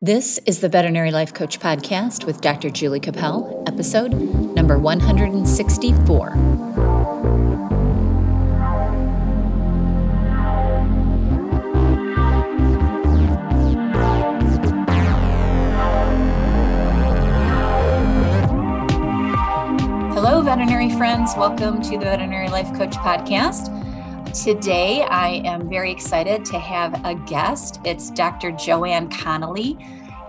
This is the Veterinary Life Coach Podcast with Dr. Julie Cappel, episode number 164. Hello, veterinary friends. Welcome to the Veterinary Life Coach Podcast. Today, I am very excited to have a guest. It's Dr. Joanne Connolly.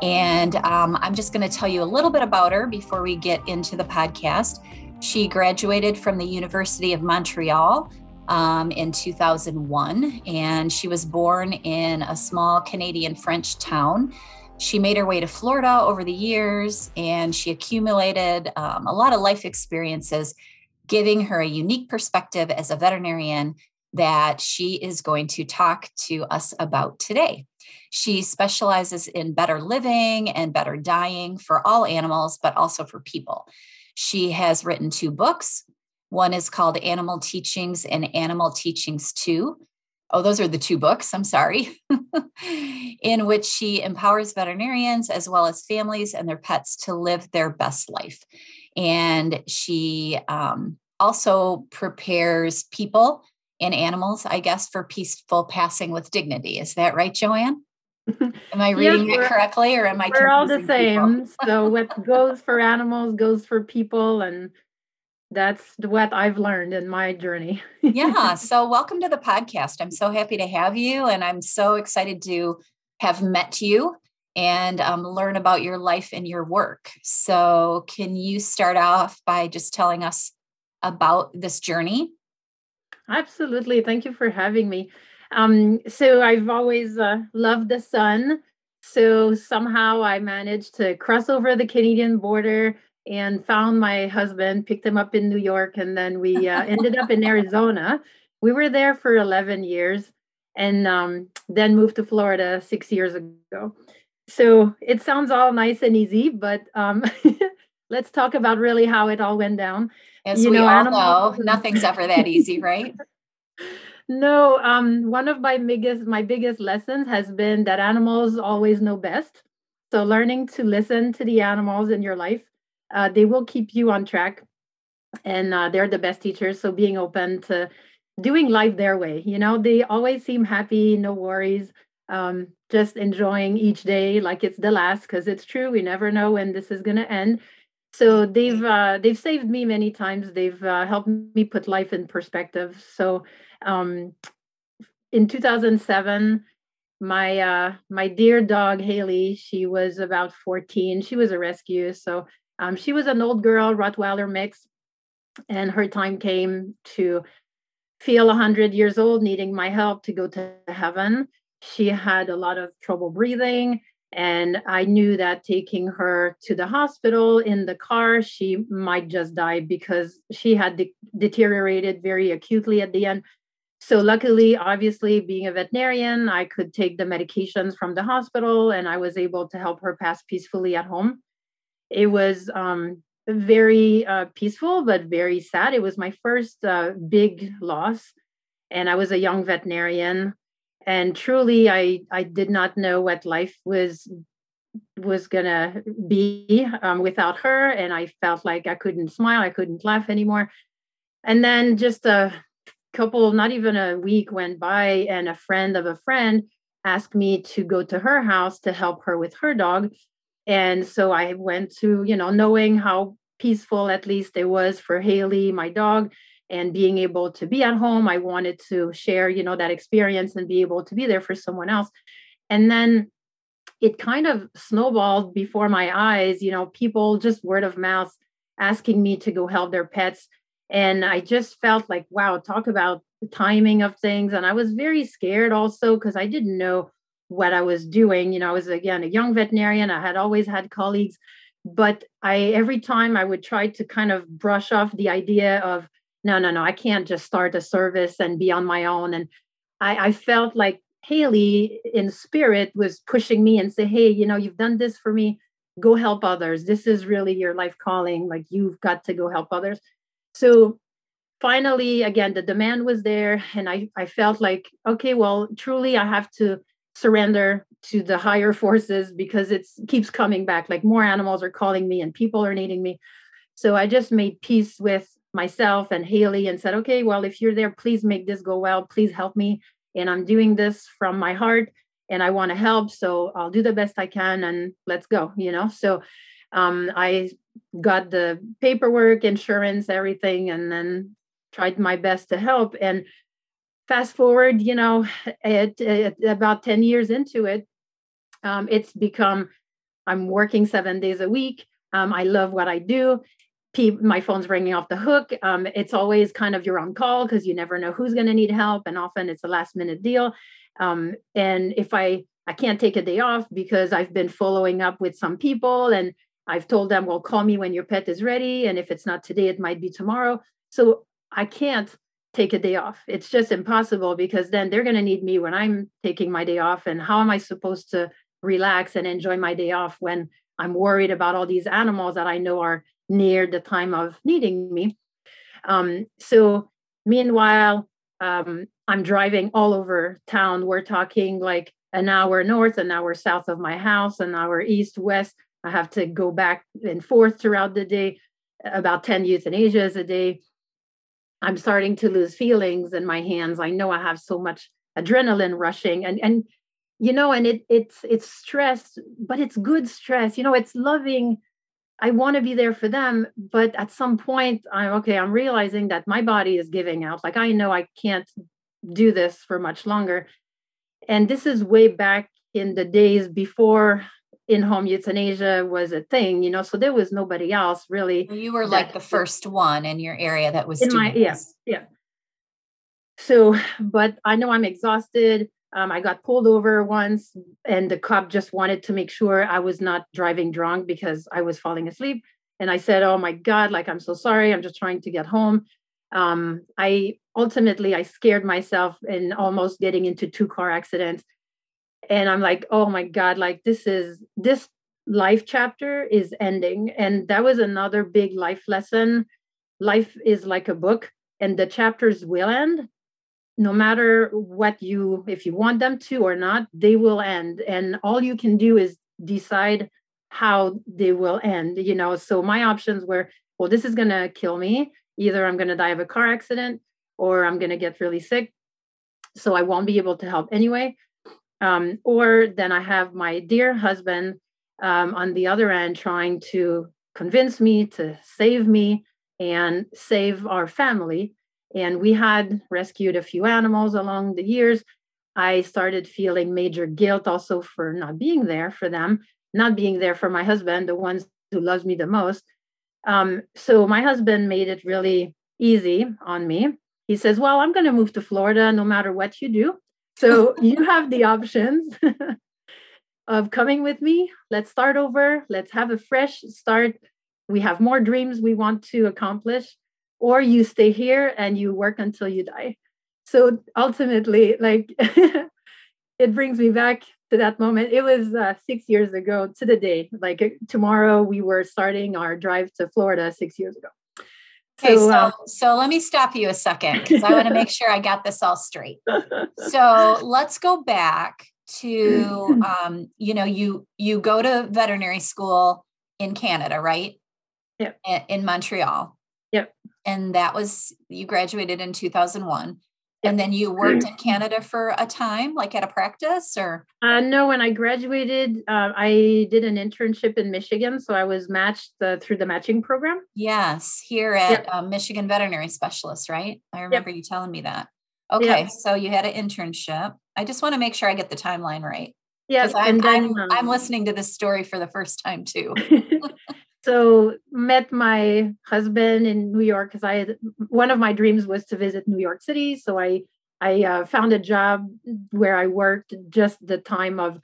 And um, I'm just going to tell you a little bit about her before we get into the podcast. She graduated from the University of Montreal um, in 2001, and she was born in a small Canadian French town. She made her way to Florida over the years, and she accumulated um, a lot of life experiences, giving her a unique perspective as a veterinarian that she is going to talk to us about today. She specializes in better living and better dying for all animals, but also for people. She has written two books. One is called Animal Teachings and Animal Teachings 2. Oh, those are the two books, I'm sorry, in which she empowers veterinarians as well as families and their pets to live their best life. And she um, also prepares people in animals, I guess, for peaceful passing with dignity. Is that right, Joanne? Am I reading yes, it correctly or am I We're all the same. so what goes for animals goes for people and that's what I've learned in my journey. yeah. So welcome to the podcast. I'm so happy to have you and I'm so excited to have met you and um, learn about your life and your work. So can you start off by just telling us about this journey Absolutely. Thank you for having me. Um, so I've always uh, loved the sun. So somehow I managed to cross over the Canadian border and found my husband, picked him up in New York, and then we uh, ended up in Arizona. We were there for 11 years and um, then moved to Florida six years ago. So it sounds all nice and easy, but um, let's talk about really how it all went down. As you we know, all know, nothing's ever that easy, right? no, um, one of my biggest my biggest lessons has been that animals always know best. So learning to listen to the animals in your life, uh, they will keep you on track, and uh, they're the best teachers. So being open to doing life their way, you know, they always seem happy, no worries. Um, just enjoying each day like it's the last because it's true we never know when this is going to end so they've uh, they've saved me many times. They've uh, helped me put life in perspective. So um, in 2007 my uh, my dear dog haley she was about 14 she was a rescue. So um, she was an old girl rottweiler mix. And her time came to feel 100 years old needing my help to go to heaven. She had a lot of trouble breathing and I knew that taking her to the hospital in the car, she might just die because she had de- deteriorated very acutely at the end. So, luckily, obviously, being a veterinarian, I could take the medications from the hospital and I was able to help her pass peacefully at home. It was um, very uh, peaceful, but very sad. It was my first uh, big loss. And I was a young veterinarian and truly i i did not know what life was was gonna be um, without her. And i felt like i couldn't smile i couldn't laugh anymore. And then just a couple not even a week went by and a friend of a friend asked me to go to her house to help her with her dog. And so i went to you know knowing how peaceful at least it was for haley my dog and being able to be at home i wanted to share you know that experience and be able to be there for someone else. And then it kind of snowballed before my eyes you know people just word of mouth asking me to go help their pets. And i just felt like wow talk about the timing of things. And i was very scared also because i didn't know what i was doing. You know i was again a young veterinarian. I had always had colleagues. But i every time i would try to kind of brush off the idea of no, no, no, I can't just start a service and be on my own. And I, I felt like Haley in spirit was pushing me and say, Hey, you know, you've done this for me. Go help others. This is really your life calling. Like you've got to go help others. So finally, again, the demand was there. And I, I felt like, okay, well, truly I have to surrender to the higher forces because it keeps coming back. Like more animals are calling me and people are needing me. So I just made peace with myself and Haley and said, okay, well, if you're there, please make this go well. Please help me. And I'm doing this from my heart and I want to help. So I'll do the best I can and let's go, you know? So um, I got the paperwork, insurance, everything, and then tried my best to help. And fast forward, you know, at, at about 10 years into it, um, it's become I'm working seven days a week. Um, I love what I do. My phone's ringing off the hook. Um, it's always kind of you're on call because you never know who's going to need help, and often it's a last minute deal. Um, and if I I can't take a day off because I've been following up with some people and I've told them, well, call me when your pet is ready. And if it's not today, it might be tomorrow. So I can't take a day off. It's just impossible because then they're going to need me when I'm taking my day off. And how am I supposed to relax and enjoy my day off when I'm worried about all these animals that I know are near the time of needing me? Um, so, meanwhile, um, I'm driving all over town. We're talking like an hour north, an hour south of my house, an hour east, west. I have to go back and forth throughout the day, about 10 euthanasias a day. I'm starting to lose feelings in my hands. I know I have so much adrenaline rushing and and you know and it it's it's stress but it's good stress you know it's loving i want to be there for them but at some point i'm okay i'm realizing that my body is giving out. Like i know i can't do this for much longer. And this is way back in the days before in-home euthanasia was a thing you know so there was nobody else really you were like the first one in your area that was in my yeah yeah. So but i know i'm exhausted um, i got pulled over once and the cop just wanted to make sure i was not driving drunk because i was falling asleep. And i said oh my god like i'm so sorry. I'm just trying to get home. Um, i ultimately i scared myself in almost getting into two car accidents. And i'm like oh my god like this is this life chapter is ending. And that was another big life lesson. Life is like a book and the chapters will end no matter what you if you want them to or not they will end. And all you can do is decide how they will end you know? So my options were well this is going to kill me. Either i'm going to die of a car accident or i'm going to get really sick so i won't be able to help anyway. Um, or then I have my dear husband um, on the other end trying to convince me to save me and save our family. And we had rescued a few animals along the years. I started feeling major guilt also for not being there for them, not being there for my husband, the ones who loves me the most. Um, so my husband made it really easy on me. He says, Well, I'm going to move to Florida no matter what you do. So you have the options of coming with me. Let's start over. Let's have a fresh start. We have more dreams we want to accomplish, or you stay here and you work until you die. So ultimately, like it brings me back to that moment. It was uh, six years ago to the day. Like uh, tomorrow, we were starting our drive to Florida six years ago. Okay, so, so, uh, so let me stop you a second because I want to make sure I got this all straight. So let's go back to um, you know, you you go to veterinary school in Canada, right? Yep. In Montreal. Yep. And that was you graduated in 2001 and then you worked in Canada for a time, like at a practice or? Uh, no, when I graduated, uh, I did an internship in Michigan. So I was matched uh, through the matching program. Yes, here at yep. Um, Michigan Veterinary Specialist, right? I remember yep. you telling me that. Okay, yep. so you had an internship. I just want to make sure I get the timeline right. Yes, I'm, I'm, um, I'm listening to this story for the first time too. so met my husband in New York because I had one of my dreams was to visit New York City. So I I uh, found a job where I worked just the time of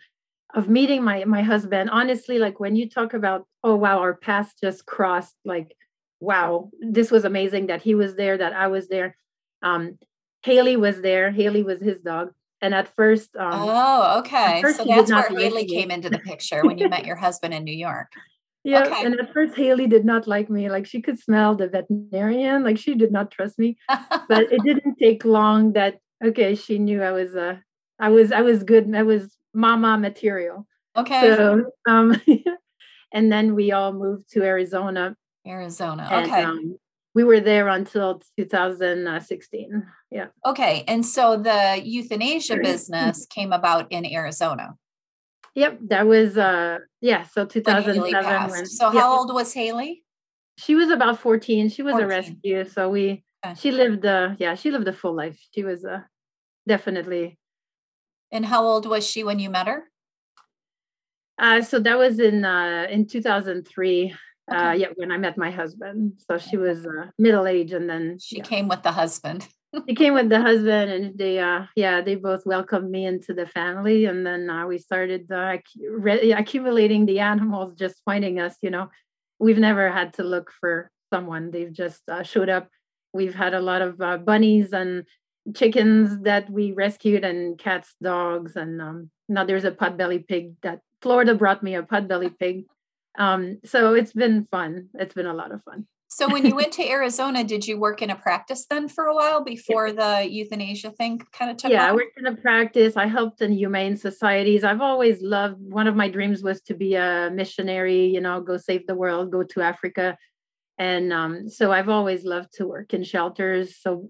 of meeting my my husband. Honestly, like when you talk about oh wow, our paths just crossed. Like wow, this was amazing that he was there, that I was there. Um, Haley was there. Haley was his dog. And at first, um, oh, okay. First so that's where Haley came into the picture when you met your husband in New York. Yeah. Okay. And at first, Haley did not like me. Like she could smell the veterinarian. Like she did not trust me. but it didn't take long that okay, she knew I was uh I was I was good. I was mama material. Okay. So, um, and then we all moved to Arizona. Arizona. And, okay. Um, we were there until 2016. Yeah. Okay. And so the euthanasia business came about in Arizona. Yep. That was, uh, yeah. So 2007. When, so how old was Haley? She was about 14. She was 14. a rescue. So we, okay. she lived, uh, yeah, she lived a full life. She was, uh, definitely. And how old was she when you met her? Uh, so that was in, uh, in 2003. Okay. Uh, yeah, when I met my husband. So she was uh, middle age, and then she yeah. came with the husband. She came with the husband, and they, uh, yeah, they both welcomed me into the family, and then uh, we started uh, accumulating the animals, just finding us. You know, we've never had to look for someone; they've just uh, showed up. We've had a lot of uh, bunnies and chickens that we rescued, and cats, dogs, and um, now there's a potbelly pig that Florida brought me a potbelly pig um, so it's been fun. It's been a lot of fun. So when you went to Arizona, did you work in a practice then for a while before the euthanasia thing kind of took Yeah, on? I worked in a practice. I helped in humane societies. I've always loved one of my dreams was to be a missionary, you know, go save the world, go to Africa. And um, so I've always loved to work in shelters. So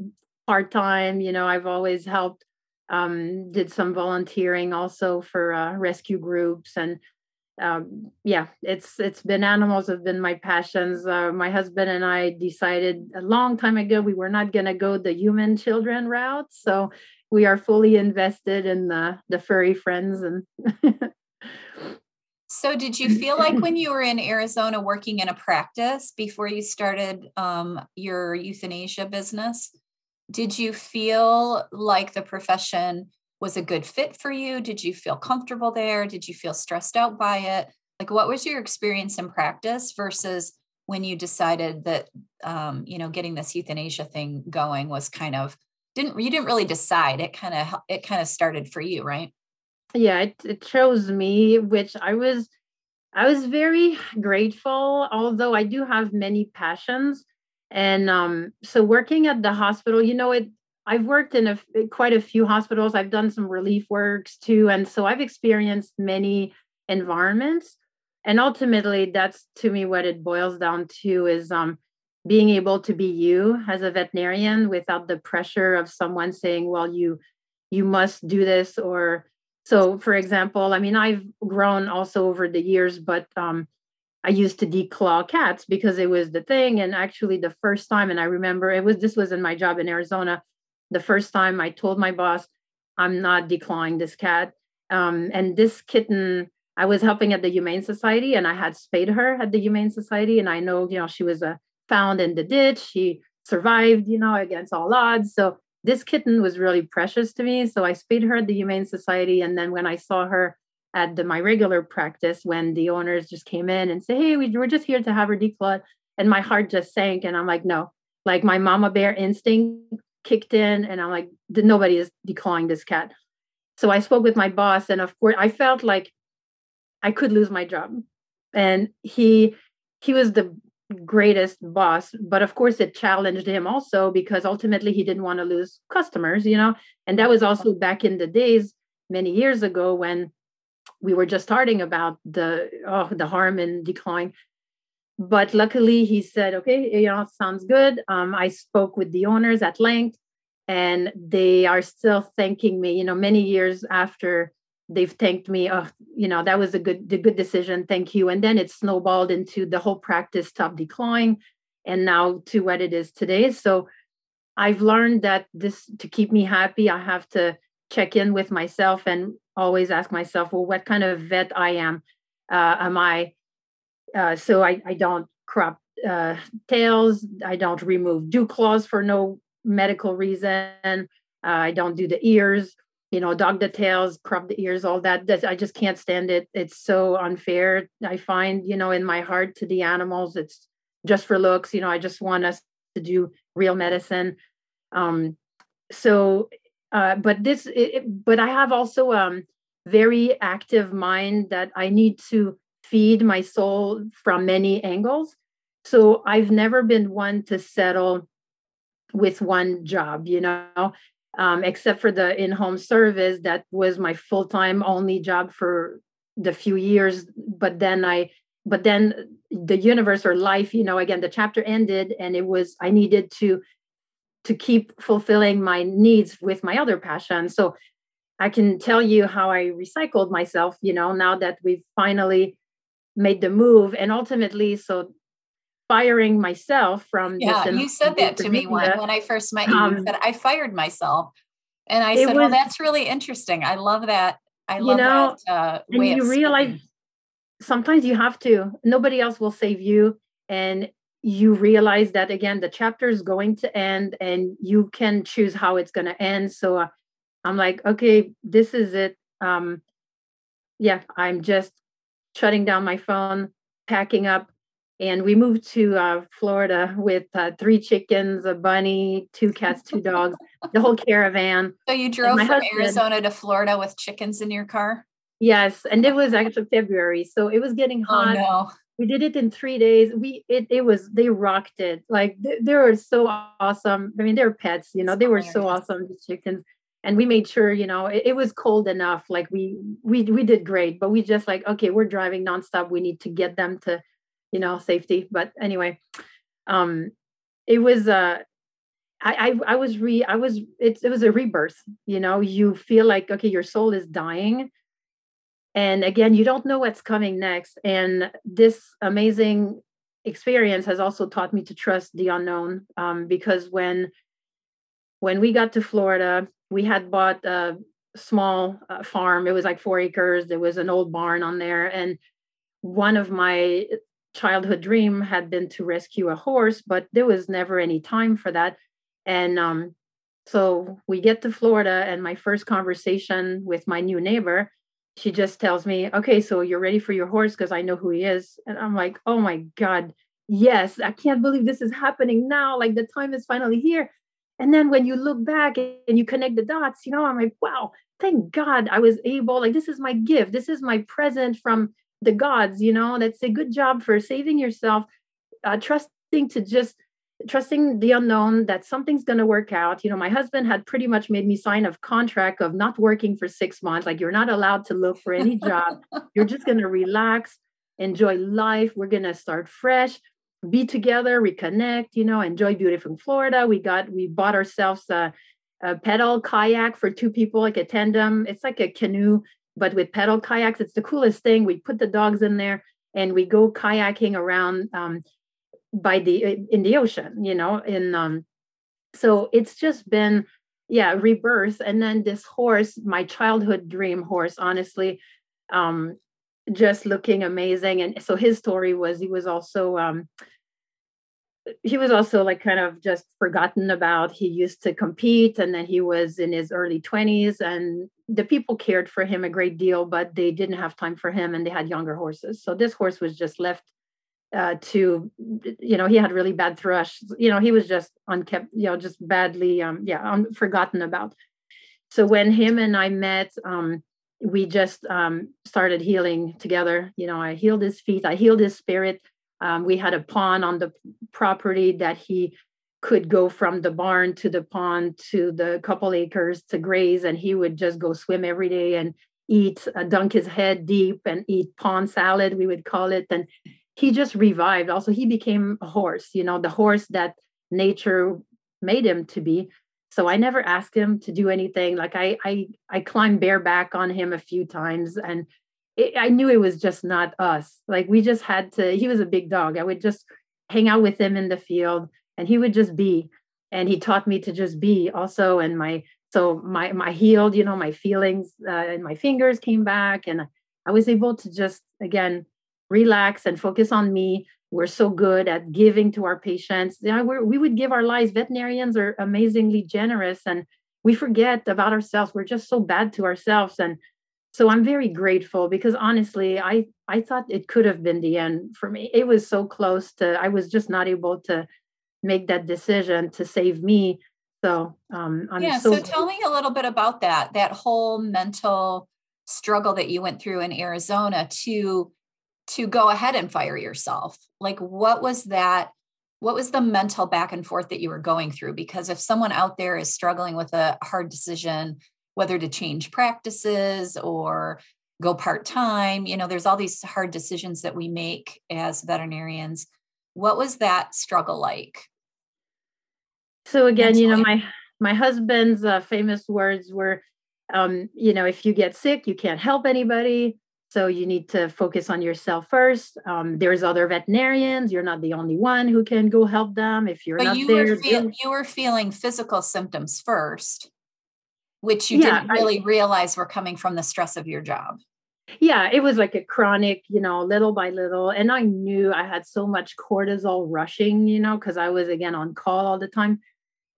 part-time, you know, I've always helped um, did some volunteering also for uh, rescue groups and um, yeah, it's it's been animals have been my passions. Uh, my husband and I decided a long time ago we were not going to go the human children route, so we are fully invested in the the furry friends and. so, did you feel like when you were in Arizona working in a practice before you started um, your euthanasia business? Did you feel like the profession was a good fit for you? Did you feel comfortable there? Did you feel stressed out by it? Like, what was your experience in practice versus when you decided that, um, you know, getting this euthanasia thing going was kind of didn't you didn't really decide it kind of it kind of started for you right yeah it, it chose me which i was i was very grateful although i do have many passions and um so working at the hospital you know it I've worked in a, quite a few hospitals. I've done some relief works too. And so I've experienced many environments. And ultimately, that's to me what it boils down to is um, being able to be you as a veterinarian without the pressure of someone saying, well, you you must do this or so for example i mean i've grown also over the years but um, i used to declaw cats because it was the thing and actually the first time and i remember it was this was in my job in arizona the first time I told my boss, I'm not declawing this cat. Um, and this kitten, I was helping at the Humane Society and I had spayed her at the Humane Society. And I know, you know, she was uh, found in the ditch. She survived, you know, against all odds. So this kitten was really precious to me. So I spayed her at the Humane Society. And then when I saw her at the, my regular practice, when the owners just came in and say, hey, we, we're just here to have her declawed. And my heart just sank. And I'm like, no, like my mama bear instinct kicked in and I'm like, nobody is declawing this cat. So I spoke with my boss, and of course, I felt like I could lose my job. And he he was the greatest boss, but of course, it challenged him also because ultimately he didn't want to lose customers, you know. And that was also back in the days, many years ago, when we were just starting about the oh the harm in declawing but luckily he said okay you know sounds good. Um, i spoke with the owners at length and they are still thanking me. You know many years after they've thanked me. Oh you know that was a good the good decision. Thank you. And then it snowballed into the whole practice stopped declawing and now to what it is today. So i've learned that this to keep me happy i have to check in with myself and always ask myself well what kind of vet i am? Uh, am i uh, so I, I don't crop uh, tails. I don't remove dew claws for no medical reason. Uh, I don't do the ears, you know, dog the tails, crop the ears, all that. That's, I just can't stand it. It's so unfair. I find, you know, in my heart to the animals, it's just for looks. You know, I just want us to do real medicine. Um, so, uh, but this, it, but I have also um very active mind that I need to feed my soul from many angles. So I've never been one to settle with one job, you know. um, except for the in-home service that was my full-time only job for the few years but then i but then the universe or life you know again the chapter ended and it was i needed to to keep fulfilling my needs with my other passion so i can tell you how i recycled myself you know now that we've finally made the move and ultimately so firing myself from yeah you said that to me when, when i first met you um, you said i fired myself. And i said was, well that's really interesting. I love that i love you know, that uh, and you realize sometimes you have to nobody else will save you and you realize that again the chapter is going to end and you can choose how it's going to end so uh, i'm like okay this is it. Um yeah i'm just shutting down my phone packing up and we moved to uh, Florida with uh, three chickens, a bunny, two cats, two dogs, the whole caravan. So you drove from husband, Arizona to Florida with chickens in your car? Yes, and it was actually February, so it was getting oh, hot. Oh, no. We did it in three days. We it it was they rocked it like they, they were so awesome. I mean, they're pets, you know. They were so awesome. The chickens, and we made sure you know it, it, was cold enough. Like we we we did great, but we just like okay, we're driving nonstop. We need to get them to you know safety but anyway um it was uh I, I I was re I was it, it was a rebirth, you know. You feel like okay, your soul is dying, and again, you don't know what's coming next. And this amazing experience has also taught me to trust the unknown, um, because when when we got to Florida, we had bought a small uh, farm. It was like four acres. There was an old barn on there, and one of my childhood dream had been to rescue a horse, but there was never any time for that. And um, so we get to Florida, and my first conversation with my new neighbor, she just tells me, Okay, so you're ready for your horse because I know who he is. And I'm like, Oh my God, yes, I can't believe this is happening now. Like the time is finally here. And then when you look back and you connect the dots, you know, I'm like, wow, thank God I was able, like, this is my gift. This is my present from the gods, you know, that's a good job for saving yourself, uh, trusting to just trusting the unknown that something's going to work out. You know, my husband had pretty much made me sign a contract of not working for six months. Like, you're not allowed to look for any job. you're just going to relax, enjoy life. We're going to start fresh, be together, reconnect, you know, enjoy beautiful Florida. We got, we bought ourselves a, a pedal kayak for two people, like a tandem. It's like a canoe but with pedal kayaks it's the coolest thing we put the dogs in there and we go kayaking around um, by the in the ocean you know in um so it's just been yeah rebirth and then this horse my childhood dream horse honestly um just looking amazing and so his story was he was also um he was also like kind of just forgotten about. He used to compete and then he was in his early 20s and the people cared for him a great deal, but they didn't have time for him and they had younger horses. So this horse was just left uh, to, you know, he had really bad thrush. You know, he was just unkept, you know, just badly, um, yeah, un- forgotten about. So when him and I met, um, we just um, started healing together. You know, I healed his feet, I healed his spirit um, we had a pond on the property that he could go from the barn to the pond to the couple acres to graze, and he would just go swim every day and eat, uh, dunk his head deep and eat pond salad, we would call it. And he just revived. Also, he became a horse, you know, the horse that nature made him to be. So I never asked him to do anything. Like I, I, I climbed bareback on him a few times, and it, I knew it was just not us. Like we just had to, he was a big dog. I would just hang out with him in the field and he would just be. And he taught me to just be also. And my, so my, my healed, you know, my feelings uh, and my fingers came back and I was able to just, again, relax and focus on me. We're so good at giving to our patients. Know, we would give our lives. Veterinarians are amazingly generous and we forget about ourselves. We're just so bad to ourselves. And so i'm very grateful because honestly i i thought it could have been the end for me. It was so close to i was just not able to make that decision to save me. So um I'm yeah so, so tell me a little bit about that that whole mental struggle that you went through in arizona to to go ahead and fire yourself. Like what was that what was the mental back and forth that you were going through? Because if someone out there is struggling with a hard decision whether to change practices or go part-time you know there's all these hard decisions that we make as veterinarians. What was that struggle like? So again you know my my husband's uh, famous words were um, you know if you get sick you can't help anybody so you need to focus on yourself first. Um, there's other veterinarians you're not the only one who can go help them. If you're but not you there were feel, you were feeling physical symptoms first which you yeah, didn't really I, realize were coming from the stress of your job yeah it was like a chronic you know little by little and i knew i had so much cortisol rushing you know because i was again on call all the time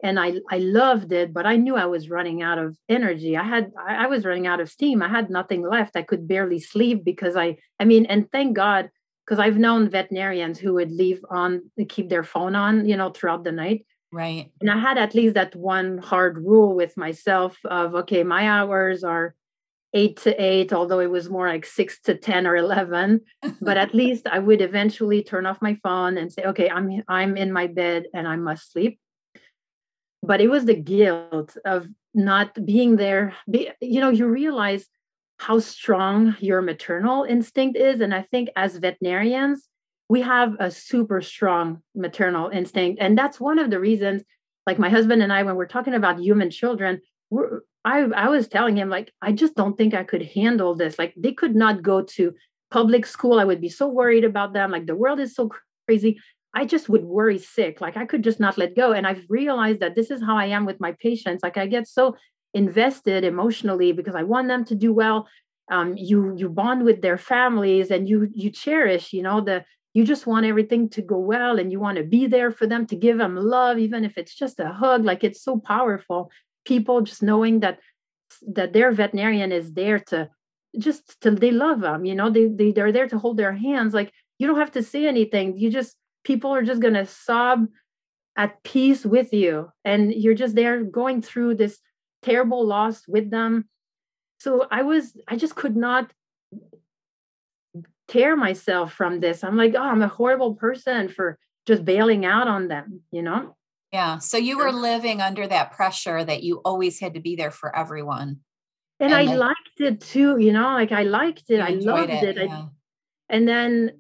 and I I loved it, but I knew I was running out of energy. I had I, I was running out of steam. I had nothing left. I could barely sleep because I I mean, and thank God because I've known veterinarians who would leave on keep their phone on, you know, throughout the night. Right. And I had at least that one hard rule with myself of okay, my hours are eight to eight, although it was more like six to ten or eleven. but at least I would eventually turn off my phone and say, okay, I'm I'm in my bed and I must sleep but it was the guilt of not being there Be, you know you realize how strong your maternal instinct is and i think as veterinarians we have a super strong maternal instinct and that's one of the reasons like my husband and i when we're talking about human children we're I, I was telling him like i just don't think i could handle this like they could not go to public school i would be so worried about them like the world is so crazy I just would worry sick. Like I could just not let go. And I've realized that this is how I am with my patients. Like I get so invested emotionally because I want them to do well. Um, you you bond with their families and you you cherish, you know, the you just want everything to go well and you want to be there for them to give them love, even if it's just a hug. Like it's so powerful. People just knowing that that their veterinarian is there to just to they love them, you know, they, they they're there to hold their hands. Like you don't have to say anything. You just people are just going to sob at peace with you and you're just there going through this terrible loss with them so i was i just could not tear myself from this. I'm like oh i'm a horrible person for just bailing out on them you know? Yeah so you were living under that pressure that you always had to be there for everyone. And, and i then, liked it too you know like i liked it i loved it, it. Yeah. I, and then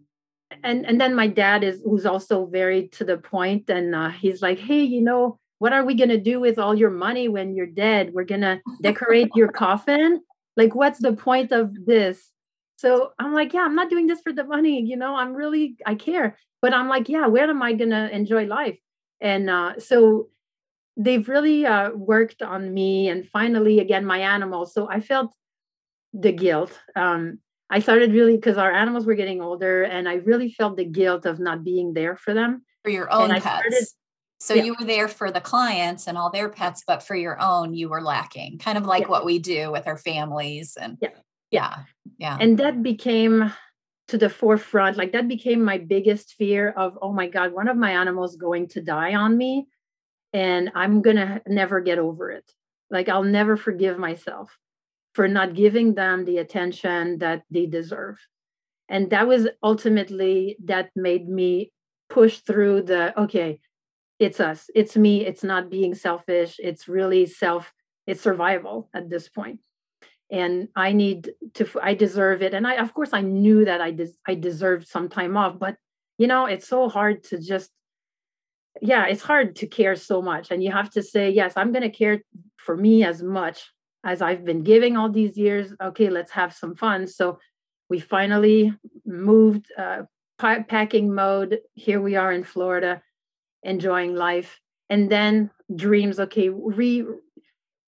and and then my dad is who's also very to the point and uh, he's like hey you know what are we going to do with all your money when you're dead? We're going to decorate your coffin? Like what's the point of this so i'm like yeah i'm not doing this for the money you know i'm really i care but i'm like yeah where am i going to enjoy life and uh, so they've really uh, worked on me and finally again my animals so i felt the guilt um, I started really because our animals were getting older and I really felt the guilt of not being there for them. For your own pets. Started, so yeah. you were there for the clients and all their pets, but for your own, you were lacking, kind of like yeah. what we do with our families. And yeah. Yeah, yeah. And that became to the forefront. Like that became my biggest fear of, oh my God, one of my animals going to die on me. And I'm going to never get over it. Like I'll never forgive myself for not giving them the attention that they deserve. And that was ultimately that made me push through the okay, it's us, it's me, it's not being selfish, it's really self, it's survival at this point. And I need to, I deserve it. And I, of course, I knew that I, des- I deserved some time off, but you know, it's so hard to just yeah, it's hard to care so much. And you have to say, yes, I'm going to care for me as much as I've been giving all these years, okay, let's have some fun. So we finally moved uh, packing mode. Here we are in Florida, enjoying life. And then dreams, okay, re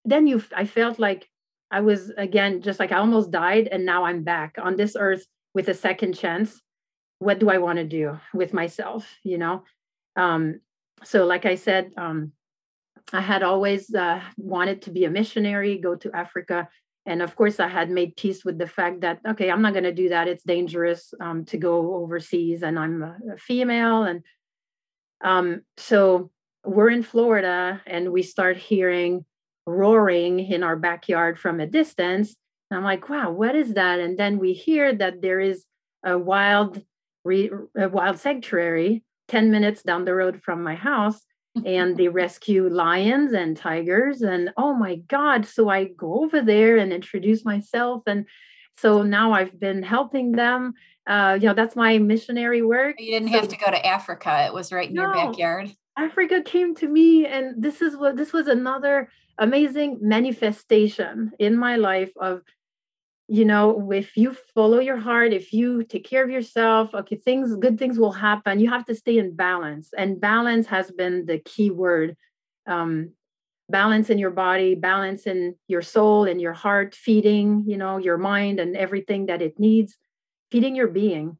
then you I felt like I was again just like I almost died and now I'm back on this earth with a second chance. What do I want to do with myself, you know? Um so like I said, um I had always uh, wanted to be a missionary, go to Africa. And of course, I had made peace with the fact that, okay, I'm not going to do that. It's dangerous um, to go overseas, and I'm a, a female. And um, so we're in Florida, and we start hearing roaring in our backyard from a distance. And I'm like, wow, what is that? And then we hear that there is a wild, re- a wild sanctuary 10 minutes down the road from my house and they rescue lions and tigers and oh my god so i go over there and introduce myself and so now i've been helping them. Uh, you know that's my missionary work. You didn't so, have to go to africa. It was right in no, your backyard. Africa came to me and this is what this was another amazing manifestation in my life of you know if you follow your heart if you take care of yourself okay things good things will happen. You have to stay in balance and balance has been the key word. Um, balance in your body balance in your soul and your heart feeding you know your mind and everything that it needs feeding your being.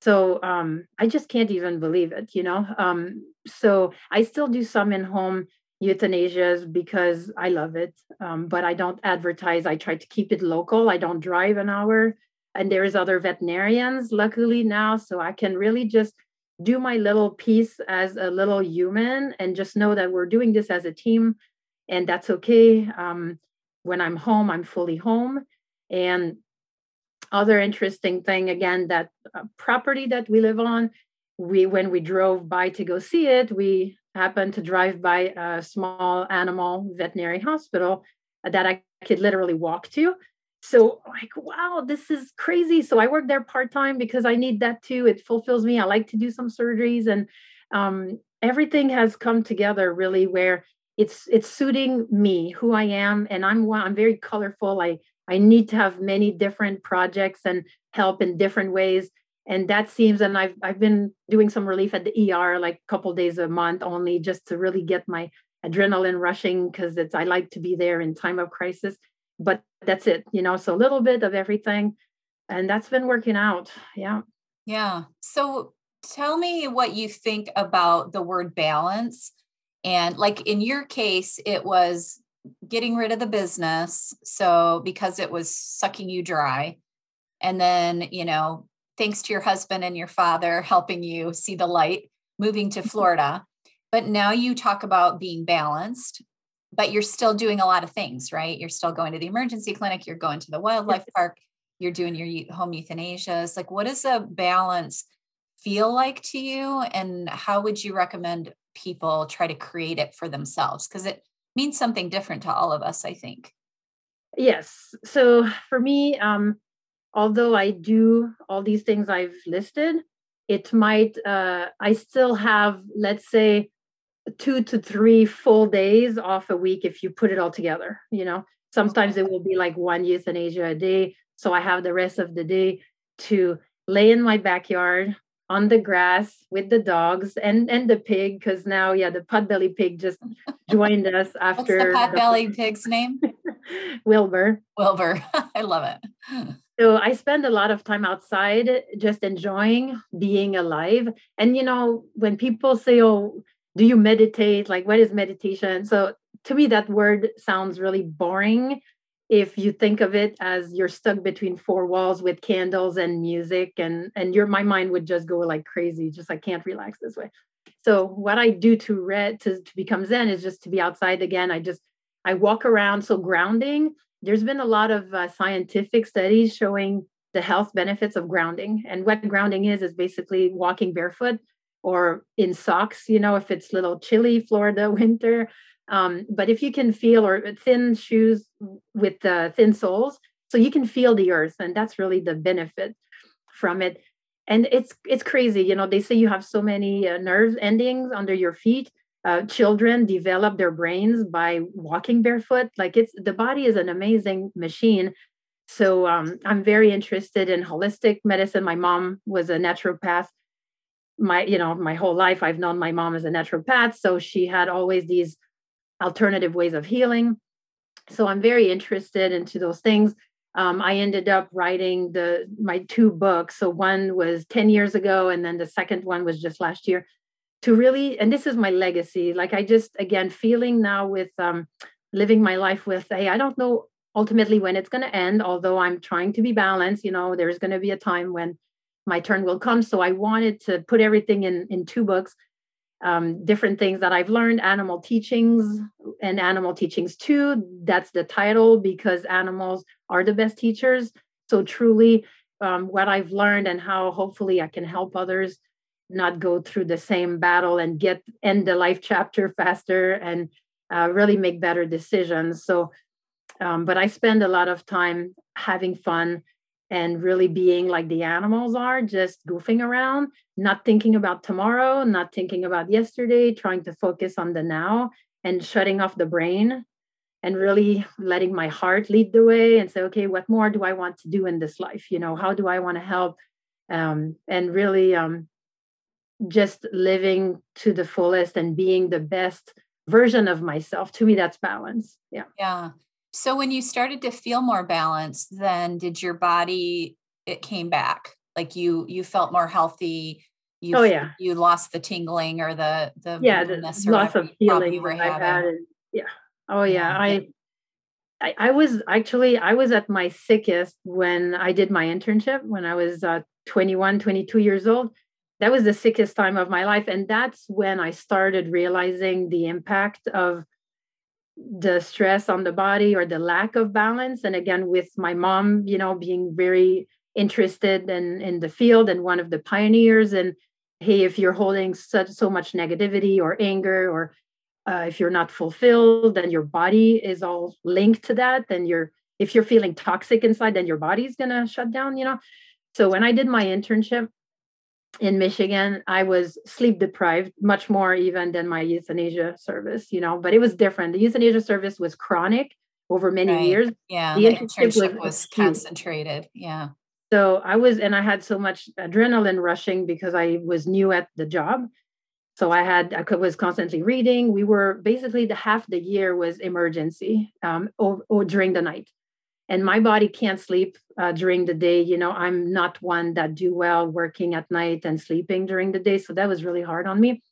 So um, i just can't even believe it you know? Um, so i still do some in home euthanasias because I love it. Um, but I don't advertise. I try to keep it local. I don't drive an hour. And there's other veterinarians, luckily now, so I can really just do my little piece as a little human and just know that we're doing this as a team, and that's okay. Um, when I'm home, I'm fully home. And other interesting thing again, that uh, property that we live on, we when we drove by to go see it, we happened to drive by a small animal veterinary hospital that I could literally walk to. So, like, wow, this is crazy. So, I work there part time because I need that too. It fulfills me. I like to do some surgeries, and um, everything has come together really where it's it's suiting me, who I am, and I'm I'm very colorful. I I need to have many different projects and help in different ways and that seems and i've i've been doing some relief at the er like a couple days a month only just to really get my adrenaline rushing because it's i like to be there in time of crisis. But that's it you know so a little bit of everything. And that's been working out yeah. Yeah. So tell me what you think about the word balance. And like in your case it was getting rid of the business so because it was sucking you dry. And then you know thanks to your husband and your father helping you see the light, moving to Florida. But now you talk about being balanced, but you're still doing a lot of things, right? You're still going to the emergency clinic, you're going to the wildlife park, you're doing your home euthanasias. Like, what does a balance feel like to you? And how would you recommend people try to create it for themselves? Because it means something different to all of us, I think. Yes. So for me, um, although I do all these things I've listed, it might, uh, I still have, let's say, two to three full days off a week if you put it all together. You know, sometimes it will be like one euthanasia a day. So I have the rest of the day to lay in my backyard on the grass with the dogs and and the pig because now yeah the potbelly pig just joined us after What's the potbelly pig's name wilbur wilbur i love it so I spend a lot of time outside just enjoying being alive. And, you know, when people say, oh, do you meditate? Like, what is meditation? So to me, that word sounds really boring if you think of it as you're stuck between four walls with candles and music and and your my mind would just go like crazy just i can't relax this way so what i do to read to, to become zen is just to be outside again i just i walk around so grounding there's been a lot of uh, scientific studies showing the health benefits of grounding. And what grounding is, is basically walking barefoot or in socks, you know, if it's little chilly Florida winter. Um, but if you can feel, or thin shoes with uh, thin soles, so you can feel the earth, and that's really the benefit from it. And it's it's crazy, you know. They say you have so many uh, nerve endings under your feet, uh, children develop their brains by walking barefoot. Like it's the body is an amazing machine. So um, I'm very interested in holistic medicine. My mom was a naturopath. My, you know, my whole life I've known my mom as a naturopath. So she had always these alternative ways of healing. So I'm very interested into those things. Um, I ended up writing the my two books. So one was 10 years ago, and then the second one was just last year to really and this is my legacy like i just again feeling now with um living my life with hey i don't know ultimately when it's going to end although i'm trying to be balanced you know there's going to be a time when my turn will come. So i wanted to put everything in in two books um, different things that i've learned animal teachings and animal teachings too. That's the title because animals are the best teachers. So truly um, what i've learned and how hopefully i can help others not go through the same battle and get end the life chapter faster and uh, really make better decisions. So um, but i spend a lot of time having fun and really being like the animals are just goofing around not thinking about tomorrow not thinking about yesterday trying to focus on the now and shutting off the brain and really letting my heart lead the way and say okay what more do i want to do in this life? You know how do i want to help? Um, and really um, just living to the fullest and being the best version of myself. To me that's balance. Yeah. Yeah. So when you started to feel more balanced then did your body it came back? Like you you felt more healthy? You oh yeah. you lost the tingling or the the yeah the loss of feeling you were having. yeah. Oh yeah, yeah. I, I I was actually I was at my sickest when I did my internship when I was uh, 21 22 years old that was the sickest time of my life. And that's when i started realizing the impact of the stress on the body or the lack of balance. And again with my mom you know being very interested in in the field and one of the pioneers. And hey if you're holding such so much negativity or anger or uh, if you're not fulfilled then your body is all linked to that. Then you're if you're feeling toxic inside then your body's going to shut down you know? So when i did my internship in Michigan, I was sleep deprived much more even than my euthanasia service, you know, but it was different. The euthanasia service was chronic over many right. years. Yeah. The, the internship, was, was concentrated. Yeah. So I was, and I had so much adrenaline rushing because I was new at the job. So I had, I was constantly reading. We were basically the half the year was emergency um, or, or during the night and my body can't sleep uh, during the day. You know i'm not one that do well working at night and sleeping during the day. So that was really hard on me.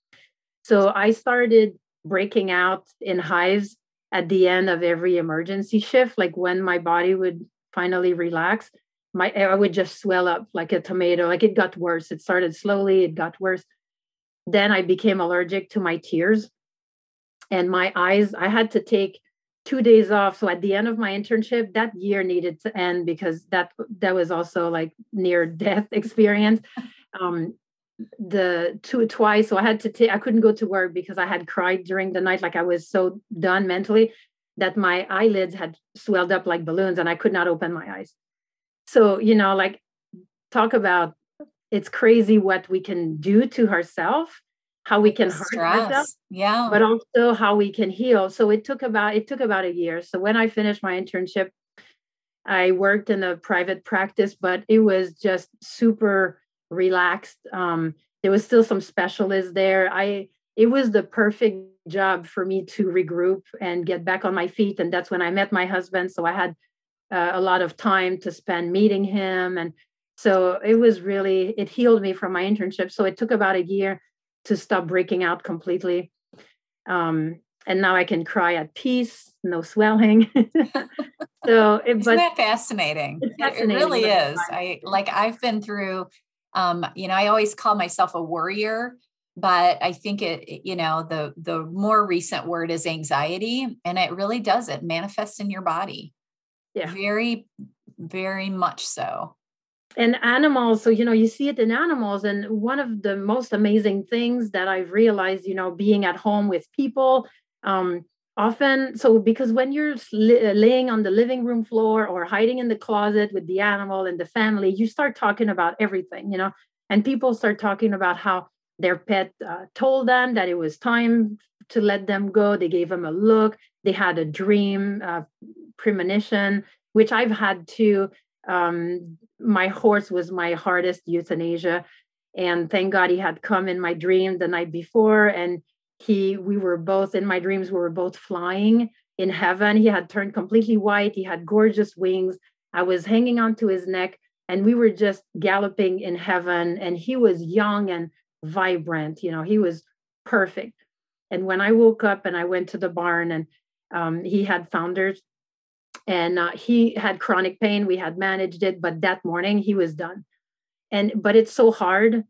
So i started breaking out in hives at the end of every emergency shift like when my body would finally relax my i would just swell up like a tomato. Like it got worse. It started slowly. It got worse. Then i became allergic to my tears. And my eyes i had to take two days off. So at the end of my internship that year needed to end because that that was also like near death experience. Um the two twice. So i had to take i couldn't go to work because i had cried during the night. Like i was so done mentally that my eyelids had swelled up like balloons and i could not open my eyes. So you know like talk about it's crazy what we can do to ourselves how we can hurt ourselves yeah. but also how we can heal. So it took about it took about a year. So when i finished my internship i worked in a private practice but it was just super relaxed. Um, there was still some specialists there. I it was the perfect job for me to regroup and get back on my feet. And that's when i met my husband. So i had uh, a lot of time to spend meeting him. And so it was really it healed me from my internship. So it took about a year to stop breaking out completely. Um, and now I can cry at peace, no swelling. so, it, Isn't but that fascinating? fascinating? It really is. I like I've been through. Um, you know, I always call myself a worrier, but I think it. You know, the the more recent word is anxiety, and it really does. It manifests in your body. Yeah, very, very much so and animals so you know you see it in animals and one of the most amazing things that i've realized you know being at home with people um, often so because when you're laying on the living room floor or hiding in the closet with the animal and the family you start talking about everything you know and people start talking about how their pet uh, told them that it was time to let them go they gave them a look they had a dream uh, premonition which i've had too um, my horse was my hardest euthanasia and thank god he had come in my dream the night before and he we were both in my dreams we were both flying in heaven. He had turned completely white he had gorgeous wings. I was hanging onto his neck and we were just galloping in heaven and he was young and vibrant you know he was perfect. And when i woke up and i went to the barn and um, he had founders and uh, he had chronic pain. We had managed it but that morning he was done. And but it's so hard.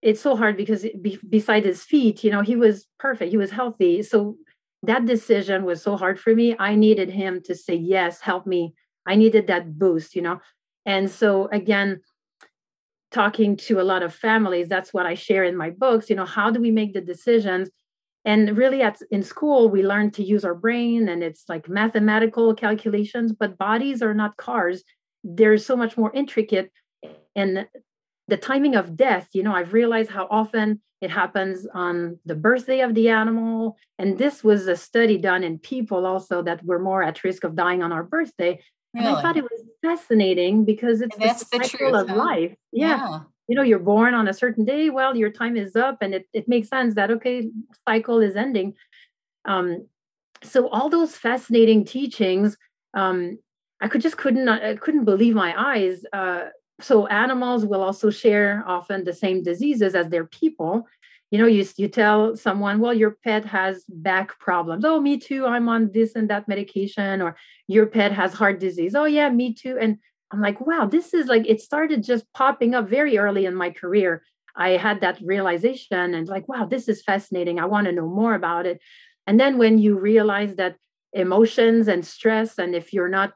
It's so hard because be, beside his feet you know he was perfect. He was healthy. So that decision was so hard for me. I needed him to say yes help me. I needed that boost you know? And so again talking to a lot of families that's what i share in my books you know how do we make the decisions and really at in school we learn to use our brain and it's like mathematical calculations but bodies are not cars they're so much more intricate and the timing of death you know i've realized how often it happens on the birthday of the animal and this was a study done in people also that were more at risk of dying on our birthday really? and i thought it was fascinating because it's the cycle truth, of huh? life yeah. yeah you know you're born on a certain day well your time is up and it, it makes sense that okay cycle is ending. Um so all those fascinating teachings um i could just couldn't i couldn't believe my eyes. Uh so animals will also share often the same diseases as their people. You know you, you tell someone well your pet has back problems. Oh me too i'm on this and that medication or your pet has heart disease. Oh yeah me too and I'm like, wow, this is like, it started just popping up very early in my career. I had that realization and like, wow, this is fascinating. I want to know more about it. And then when you realize that emotions and stress, and if you're not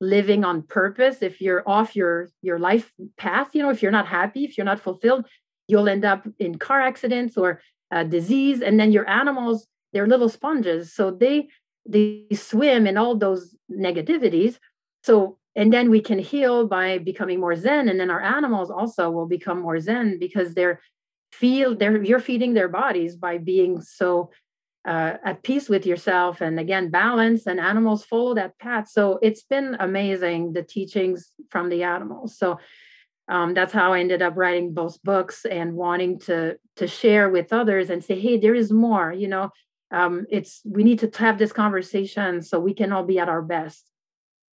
living on purpose, if you're off your your life path, you know, if you're not happy, if you're not fulfilled, you'll end up in car accidents or uh, disease. And then your animals, they're little sponges, so they they swim in all those negativities. So and then we can heal by becoming more zen and then our animals also will become more zen because they're feel they're you're feeding their bodies by being so uh, at peace with yourself and again balance and animals follow that path. So it's been amazing the teachings from the animals. So um, that's how i ended up writing both books and wanting to to share with others and say hey there is more you know? Um, it's we need to have this conversation so we can all be at our best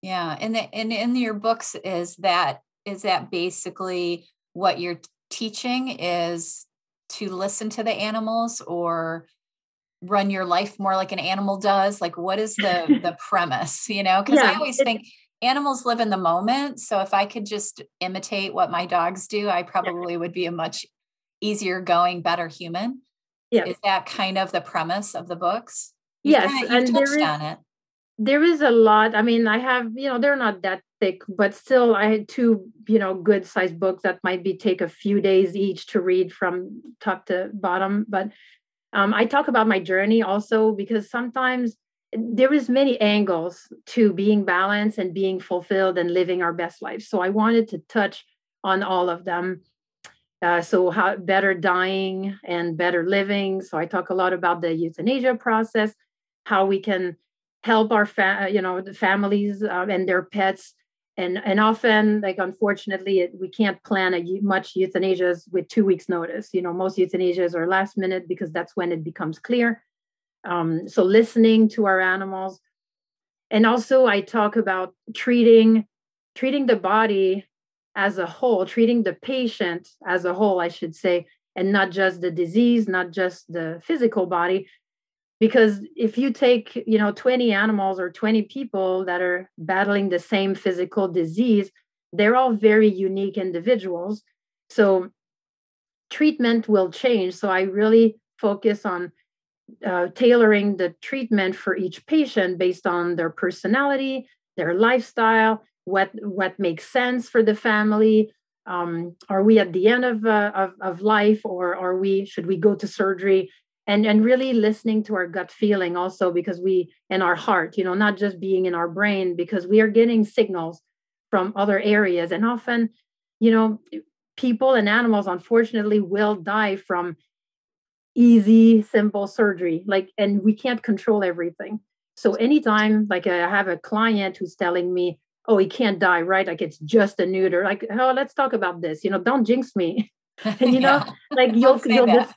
yeah, and the, and in your books is that is that basically what you're teaching is to listen to the animals or run your life more like an animal does? Like what is the the premise you know? Because yeah, i always think animals live in the moment so if i could just imitate what my dogs do i probably would be a much easier going better human. Yeah. Is that kind of the premise of the books? You yes kind of, and touched on it there is a lot. I mean, I have, you know, they're not that thick, but still I had two, you know, good sized books that might be take a few days each to read from top to bottom. But um, I talk about my journey also because sometimes there is many angles to being balanced and being fulfilled and living our best life. So I wanted to touch on all of them. Uh, so how better dying and better living. So I talk a lot about the euthanasia process, how we can help our fa- you know the families uh, and their pets. And and often like unfortunately it, we can't plan a much euthanasias with two weeks notice. You know most euthanasias are last minute because that's when it becomes clear. Um, so listening to our animals. And also i talk about treating treating the body as a whole treating the patient as a whole i should say and not just the disease not just the physical body because if you take you know 20 animals or 20 people that are battling the same physical disease they're all very unique individuals. So treatment will change. So i really focus on uh, tailoring the treatment for each patient based on their personality their lifestyle what what makes sense for the family. Um, are we at the end of, uh, of, of life or are we should we go to surgery and and really listening to our gut feeling also because we in our heart you know not just being in our brain because we are getting signals from other areas. And often you know people and animals unfortunately will die from easy simple surgery like and we can't control everything. So anytime like i have a client who's telling me oh he can't die right? Like it's just a neuter. Like oh let's talk about this. You know don't jinx me. And you know yeah. like you'll you'll just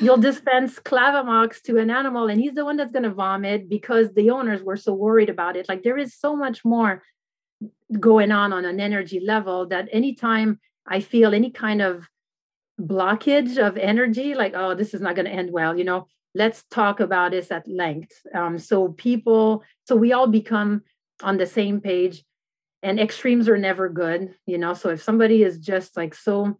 you'll dispense Clavamox to an animal and he's the one that's going to vomit because the owners were so worried about it. Like there is so much more going on on an energy level that anytime i feel any kind of blockage of energy like oh this is not going to end well you know let's talk about this at length. Um, so people so we all become on the same page and extremes are never good you know? So if somebody is just like so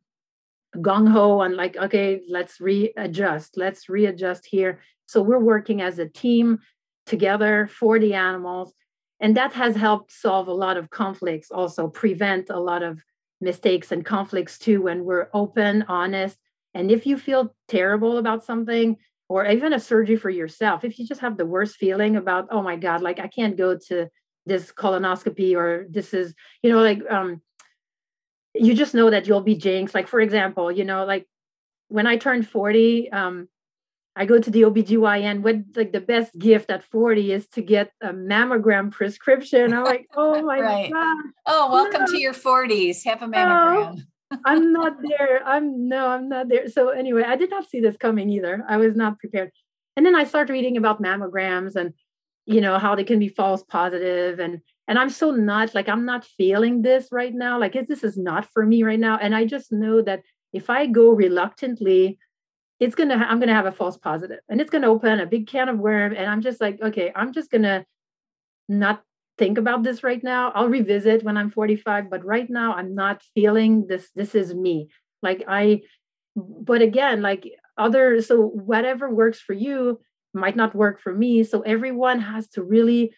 gung ho and like, okay, let's readjust, let's readjust here. So we're working as a team together for the animals. And that has helped solve a lot of conflicts, also prevent a lot of mistakes and conflicts too when we're open, honest. And if you feel terrible about something, or even a surgery for yourself, if you just have the worst feeling about, oh my God, like I can't go to this colonoscopy or this is, you know, like um you just know that you'll be jinxed. Like, for example, you know, like when I turned 40, um, I go to the OBGYN. What like the best gift at 40 is to get a mammogram prescription. I'm like, oh my right. God. Oh, welcome no. to your 40s. Have a mammogram. I'm not there. I'm no, I'm not there. So anyway, I did not see this coming either. I was not prepared. And then I started reading about mammograms and you know how they can be false positive and and i'm so not like i'm not feeling this right now. Like this is not for me right now. And i just know that if i go reluctantly it's gonna i'm gonna have a false positive. And it's gonna open a big can of worm. And i'm just like okay i'm just gonna not think about this right now. I'll revisit when i'm 45 but right now i'm not feeling this this is me. Like i but again like other so whatever works for you might not work for me. So everyone has to really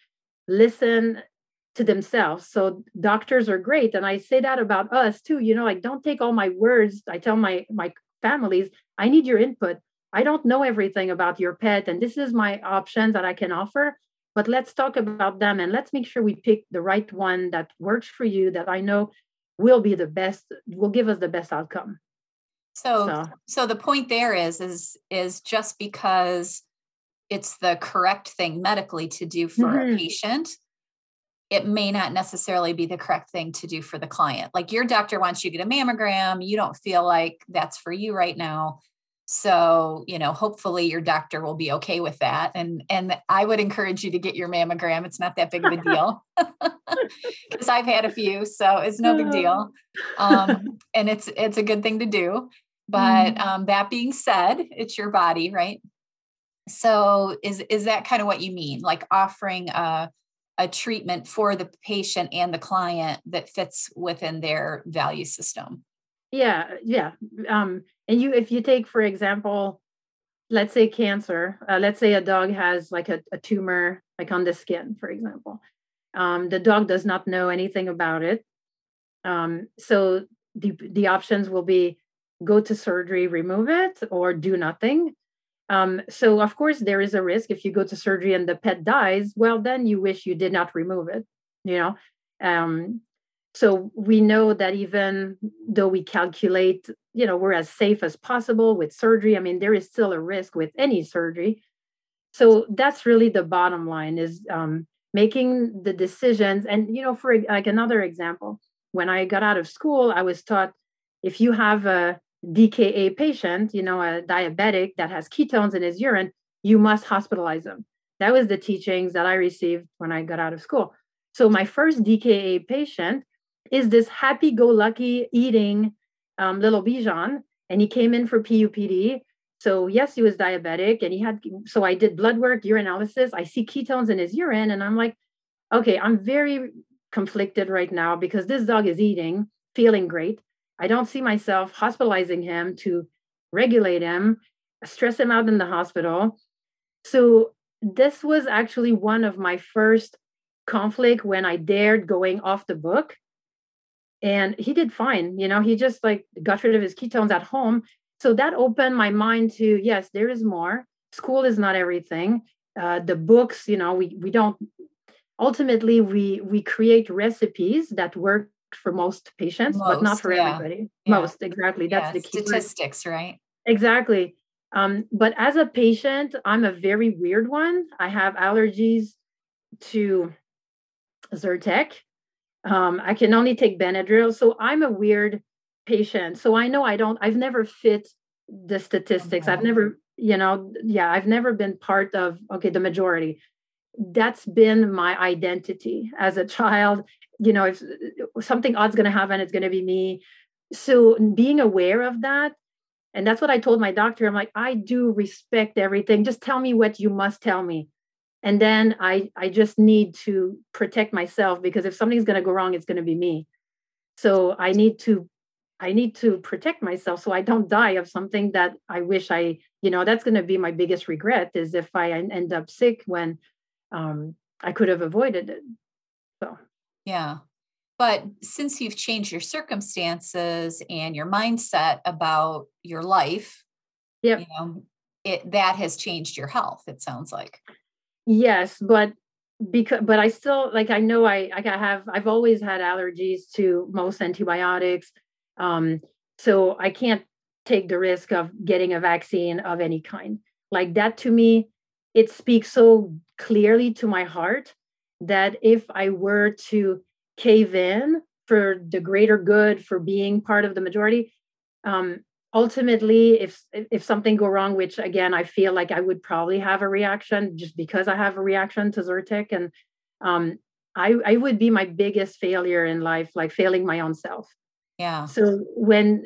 listen to themselves. So doctors are great. And I say that about us too. You know, like don't take all my words. I tell my my families, I need your input. I don't know everything about your pet, and this is my options that I can offer. But let's talk about them and let's make sure we pick the right one that works for you, that I know will be the best, will give us the best outcome. So, so, so the point there is, is, is just because it's the correct thing medically to do for mm-hmm. a patient it may not necessarily be the correct thing to do for the client. Like your doctor wants you to get a mammogram, you don't feel like that's for you right now. So, you know, hopefully your doctor will be okay with that. And and I would encourage you to get your mammogram. It's not that big of a deal. Because I've had a few, so it's no big deal. Um, and it's it's a good thing to do. But mm-hmm. um, that being said, it's your body, right? So is is that kind of what you mean? Like offering a a treatment for the patient and the client that fits within their value system. Yeah yeah um and you if you take for example let's say cancer uh, let's say a dog has like a, a tumor like on the skin for example um, the dog does not know anything about it um, so the the options will be go to surgery remove it or do nothing um, so of course there is a risk if you go to surgery and the pet dies. Well, then you wish you did not remove it. You know, um, so we know that even though we calculate, you know, we're as safe as possible with surgery. I mean, there is still a risk with any surgery. So that's really the bottom line is um, making the decisions. And you know, for like another example, when I got out of school, I was taught if you have a DKA patient, you know, a diabetic that has ketones in his urine, you must hospitalize them. That was the teachings that I received when I got out of school. So my first DKA patient is this happy-go-lucky eating um, little Bichon, and he came in for PUPD. So yes, he was diabetic, and he had. So I did blood work, urinalysis. I see ketones in his urine, and I'm like, okay, I'm very conflicted right now because this dog is eating, feeling great, I don't see myself hospitalizing him to regulate him, stress him out in the hospital. So this was actually one of my first conflict when I dared going off the book. And he did fine. You know, he just like got rid of his ketones at home. So that opened my mind to yes, there is more. School is not everything. Uh, the books, you know, we we don't ultimately we we create recipes that work for most patients, most, but not for yeah. everybody. Yeah. Most, exactly. That's the key. Statistics, word. right? Exactly. Um, but as a patient, I'm a very weird one. I have allergies to Zyrtec. Um, I can only take Benadryl. So I'm a weird patient. So I know I don't, I've never fit the statistics. Okay. I've never, you know, yeah, I've never been part of, okay, the majority. That's been my identity as a child you know if something odd's going to happen it's going to be me. So being aware of that and that's what i told my doctor. I'm like i do respect everything. Just tell me what you must tell me. And then i i just need to protect myself because if something's going to go wrong it's going to be me. So i need to i need to protect myself so i don't die of something that i wish i you know that's going to be my biggest regret is if i end up sick when um, i could have avoided it yeah. but since you've changed your circumstances and your mindset about your life yeah you know it that has changed your health it sounds like. Yes but because but i still like i know i like i have i've always had allergies to most antibiotics um so i can't take the risk of getting a vaccine of any kind. Like that to me it speaks so clearly to my heart that if i were to cave in for the greater good for being part of the majority um, ultimately if if something go wrong which again i feel like i would probably have a reaction just because i have a reaction to zyrtec and um, i i would be my biggest failure in life like failing my own self. Yeah. So when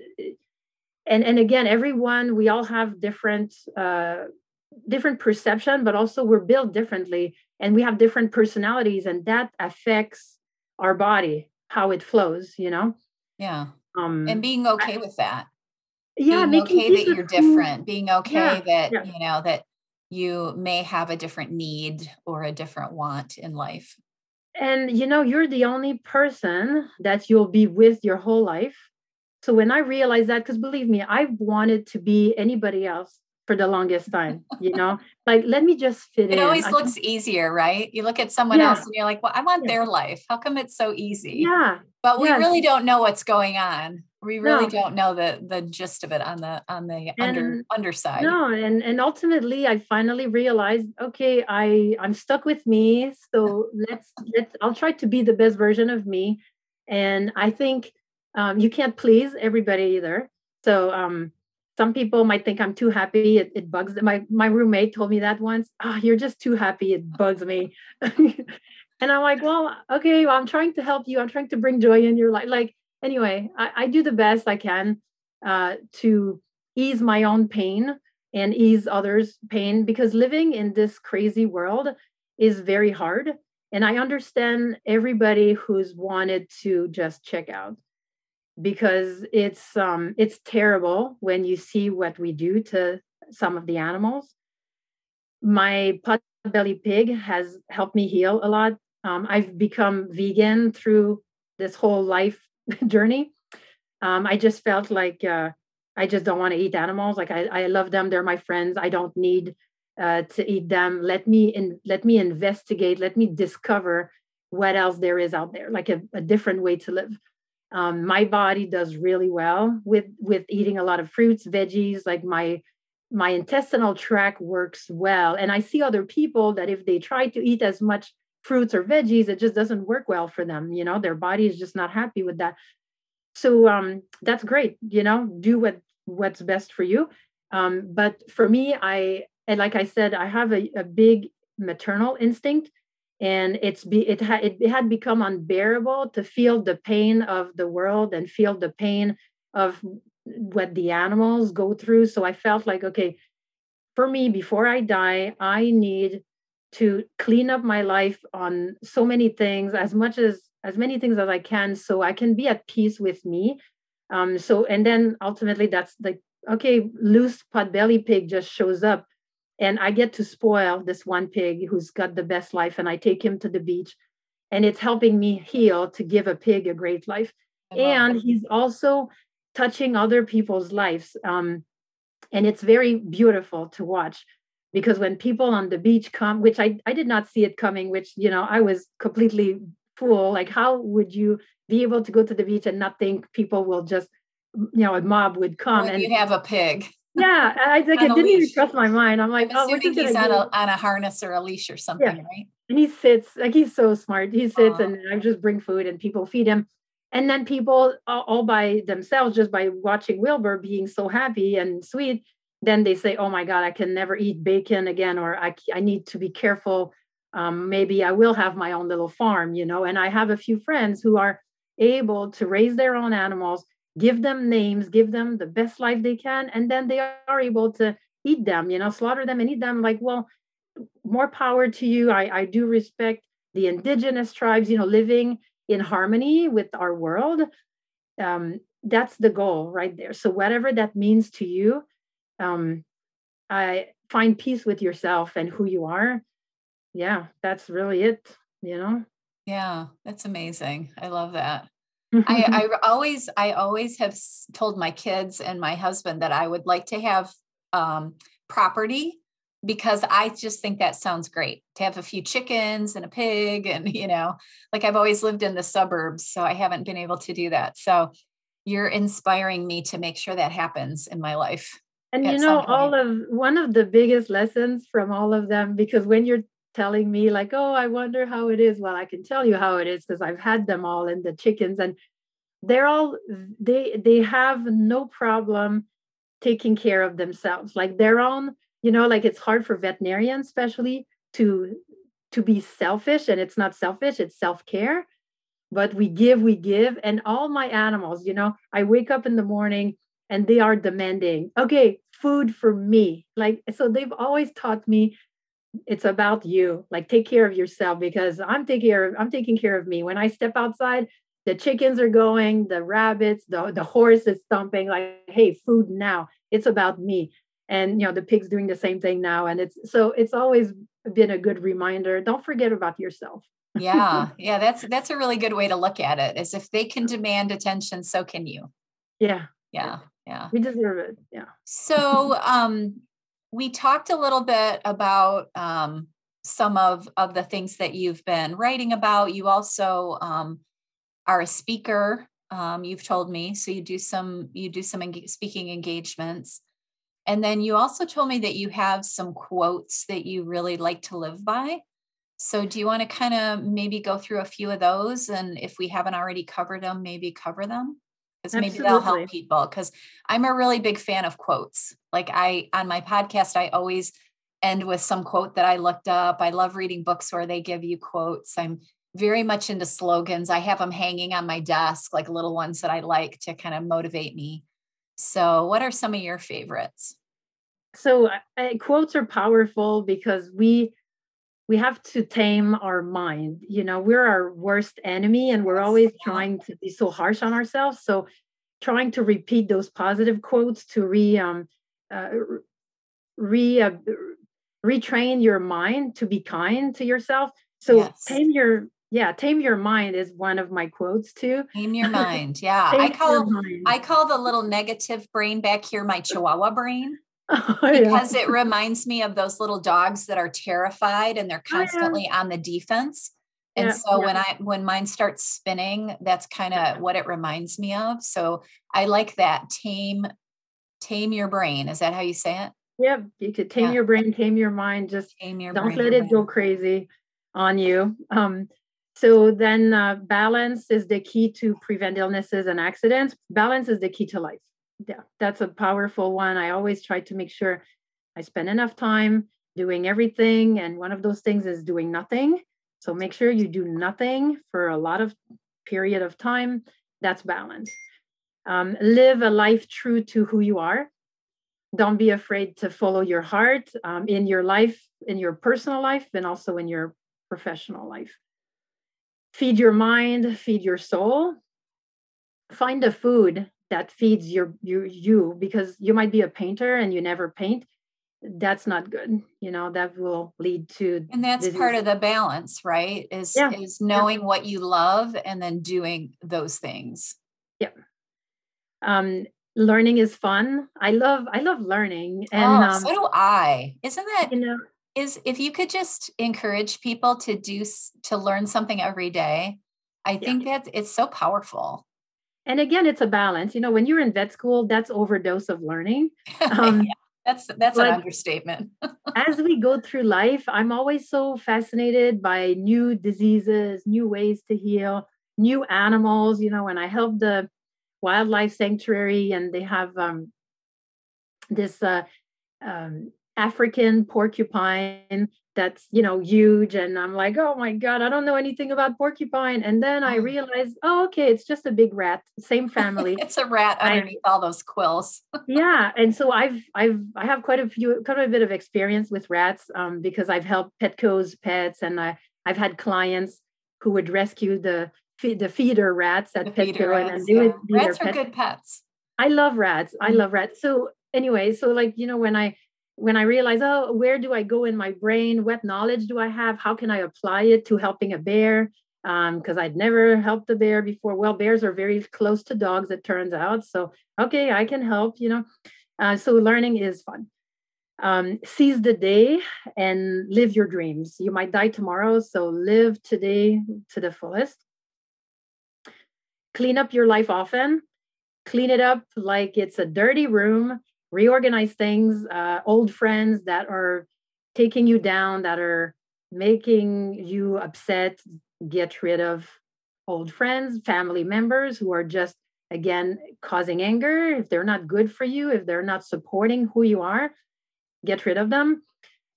and and again everyone we all have different uh different perception but also we're built differently and we have different personalities and that affects our body how it flows you know? Yeah. Um and being okay I, with that. Yeah being okay that you're different. Being okay yeah, that yeah. you know that you may have a different need or a different want in life. And you know you're the only person that you'll be with your whole life. So when i realized that because believe me i wanted to be anybody else for the longest time you know like let me just fit it in. It always I looks can... easier right you look at someone yeah. else and you're like well i want yeah. their life how come it's so easy yeah but we yes. really don't know what's going on we really no. don't know the the gist of it on the on the and, under underside no and and ultimately i finally realized okay i i'm stuck with me so let's let's i'll try to be the best version of me and i think um, you can't please everybody either so um some people might think i'm too happy it, it bugs them. my my roommate told me that once oh you're just too happy it bugs me and i'm like well okay well, i'm trying to help you i'm trying to bring joy in your life like anyway, I, I do the best I can uh, to ease my own pain and ease others' pain because living in this crazy world is very hard. And I understand everybody who's wanted to just check out because it's um, it's terrible when you see what we do to some of the animals. My pot belly pig has helped me heal a lot. Um, I've become vegan through this whole life journey. Um, I just felt like uh, I just don't want to eat animals. Like I, I love them; they're my friends. I don't need uh, to eat them. Let me in, let me investigate. Let me discover what else there is out there, like a, a different way to live. Um, my body does really well with with eating a lot of fruits, veggies. Like my my intestinal tract works well, and I see other people that if they try to eat as much fruits or veggies it just doesn't work well for them you know? Their body is just not happy with that. So um that's great you know? Do what what's best for you. Um but for me i and like i said i have a, a big maternal instinct and it's be it had it had become unbearable to feel the pain of the world and feel the pain of what the animals go through. So i felt like okay for me before i die i need to clean up my life on so many things as much as as many things as i can so i can be at peace with me. Um so and then ultimately that's like okay loose pot belly pig just shows up and i get to spoil this one pig who's got the best life and i take him to the beach. And it's helping me heal to give a pig a great life. And he's also touching other people's lives um and it's very beautiful to watch. Because when people on the beach come which i i did not see it coming which you know i was completely fool like how would you be able to go to the beach and not think people will just you know a mob would come when and you have a pig yeah i like it didn't even trust my mind. I'm like I'm oh he's on a, on a harness or a leash or something yeah. right? And he sits like he's so smart. He sits and i just bring food and people feed him. And then people all by themselves just by watching wilbur being so happy and sweet then they say, oh my God, I can never eat bacon again, or I, I need to be careful. Um, maybe I will have my own little farm, you know. And I have a few friends who are able to raise their own animals, give them names, give them the best life they can, and then they are able to eat them, you know, slaughter them and eat them. Like, well, more power to you. I, I do respect the indigenous tribes, you know, living in harmony with our world. Um, that's the goal right there. So, whatever that means to you, um, I find peace with yourself and who you are. Yeah, that's really it, you know? Yeah, that's amazing. I love that. I, I always, I always have told my kids and my husband that I would like to have um, property because I just think that sounds great to have a few chickens and a pig. And, you know, like I've always lived in the suburbs, so I haven't been able to do that. So you're inspiring me to make sure that happens in my life. And you know, all of one of the biggest lessons from all of them, because when you're telling me, like, oh, I wonder how it is, well, I can tell you how it is because I've had them all and the chickens, and they're all they they have no problem taking care of themselves. Like their own you know like it's hard for veterinarians especially to to be selfish and it's not selfish it's self-care. But we give we give and all my animals you know i wake up in the morning and they are demanding okay food for me. Like so they've always taught me it's about you like take care of yourself because i'm taking care of i'm taking care of me. When i step outside the chickens are going the rabbits the, the horse is stomping like hey food now. It's about me. And you know the pigs doing the same thing now and it's so it's always been a good reminder. Don't forget about yourself. Yeah. Yeah that's that's a really good way to look at it is if they can demand attention so can you. Yeah. Yeah yeah. We deserve it. Yeah. So um we talked a little bit about um some of of the things that you've been writing about you also um are a speaker um you've told me so you do some you do some speaking engagements and then you also told me that you have some quotes that you really like to live by. So, do you want to kind of maybe go through a few of those? And if we haven't already covered them, maybe cover them? Because maybe they'll help people. Because I'm a really big fan of quotes. Like, I, on my podcast, I always end with some quote that I looked up. I love reading books where they give you quotes. I'm very much into slogans. I have them hanging on my desk, like little ones that I like to kind of motivate me. So, what are some of your favorites? So, quotes are powerful because we we have to tame our mind. You know, we're our worst enemy, and we're always trying to be so harsh on ourselves. So, trying to repeat those positive quotes to re um uh, re uh, retrain your mind to be kind to yourself. So, yes. tame your yeah tame your mind is one of my quotes too tame your mind yeah i call i call the little negative brain back here my chihuahua brain oh, because yeah. it reminds me of those little dogs that are terrified and they're constantly oh, yeah. on the defense. And yeah, so when i when mine starts spinning that's kind of what it reminds me of. So i like that tame tame your brain. Is that how you say it? Yeah you could tame your brain tame your mind. Just tame your don't brain, let it go crazy on you. Um so then uh, balance is the key to prevent illnesses and accidents. Balance is the key to life. Yeah, that's a powerful one. I always try to make sure I spend enough time doing everything. And one of those things is doing nothing. So make sure you do nothing for a lot of period of time. That's balance. Um, live a life true to who you are. Don't be afraid to follow your heart um, in your life, in your personal life, and also in your professional life feed your mind, feed your soul. Find a food that feeds your you you because you might be a painter and you never paint. That's not good. You know, that will lead to And that's disease. part of the balance, right? Is yeah. is knowing yeah. what you love and then doing those things. Yeah. Um learning is fun. I love I love learning and oh, um, so do I. Isn't that you know is if you could just encourage people to do to learn something every day i think yeah. that it's so powerful and again it's a balance. You know when you're in vet school that's overdose of learning. Um, yeah, that's that's an understatement. as we go through life i'm always so fascinated by new diseases new ways to heal new animals you know when i help the wildlife sanctuary and they have um, this uh, um, African porcupine that's you know huge and i'm like oh my god i don't know anything about porcupine. And then i oh. realized oh okay it's just a big rat same family. It's a rat underneath I, all those quills. Yeah and so i've i've i have quite a few quite a bit of experience with rats um, because i've helped petco's pets and I, i've had clients who would rescue the the feeder rats at the petco rats, and do it rats are pet. good pets. I love rats. I mm-hmm. love rats. So anyway so like you know when i when I realize, oh, where do I go in my brain? What knowledge do I have? How can I apply it to helping a bear? because um, I'd never helped a bear before. Well, bears are very close to dogs, it turns out. So, okay, I can help, you know. Uh, so, learning is fun. Um, seize the day and live your dreams. You might die tomorrow, so live today to the fullest. Clean up your life often. Clean it up like it's a dirty room. Reorganize things, uh, old friends that are taking you down, that are making you upset, get rid of old friends, family members who are just, again, causing anger. If they're not good for you, if they're not supporting who you are, get rid of them.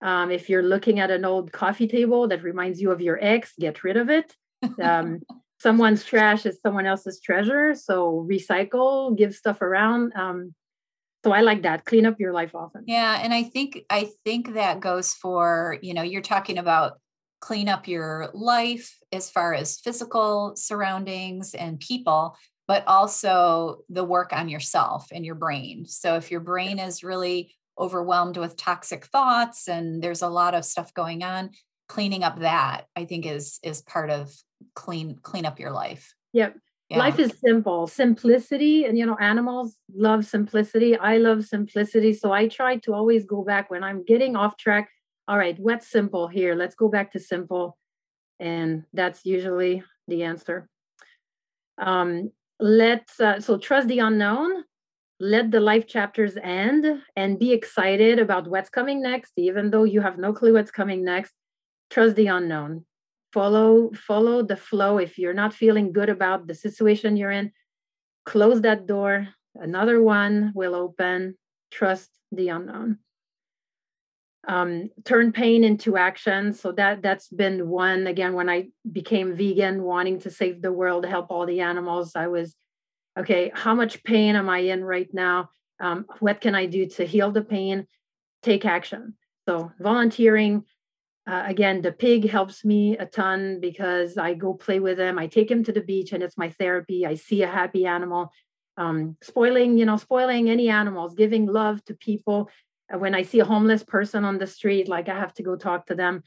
Um, if you're looking at an old coffee table that reminds you of your ex, get rid of it. Um, someone's trash is someone else's treasure. So recycle, give stuff around. Um, so I like that. Clean up your life often. Yeah, and I think I think that goes for you know you're talking about clean up your life as far as physical surroundings and people, but also the work on yourself and your brain. So if your brain is really overwhelmed with toxic thoughts and there's a lot of stuff going on, cleaning up that I think is is part of clean clean up your life. Yep. Yeah. Life is simple, simplicity, and you know, animals love simplicity. I love simplicity. So I try to always go back when I'm getting off track all right, what's simple here? Let's go back to simple. And that's usually the answer. Um, let's, uh, so trust the unknown, let the life chapters end and be excited about what's coming next, even though you have no clue what's coming next. Trust the unknown. Follow, follow the flow. If you're not feeling good about the situation you're in, close that door. Another one will open. Trust the unknown um, turn pain into action. So that that's been one again when I became vegan, wanting to save the world, help all the animals. I was okay. How much pain am I in right now? Um, what can I do to heal the pain? Take action. So volunteering. Uh, again, the pig helps me a ton because I go play with him. I take him to the beach, and it's my therapy. I see a happy animal. Um, spoiling, you know, spoiling any animals, giving love to people when I see a homeless person on the street, like I have to go talk to them,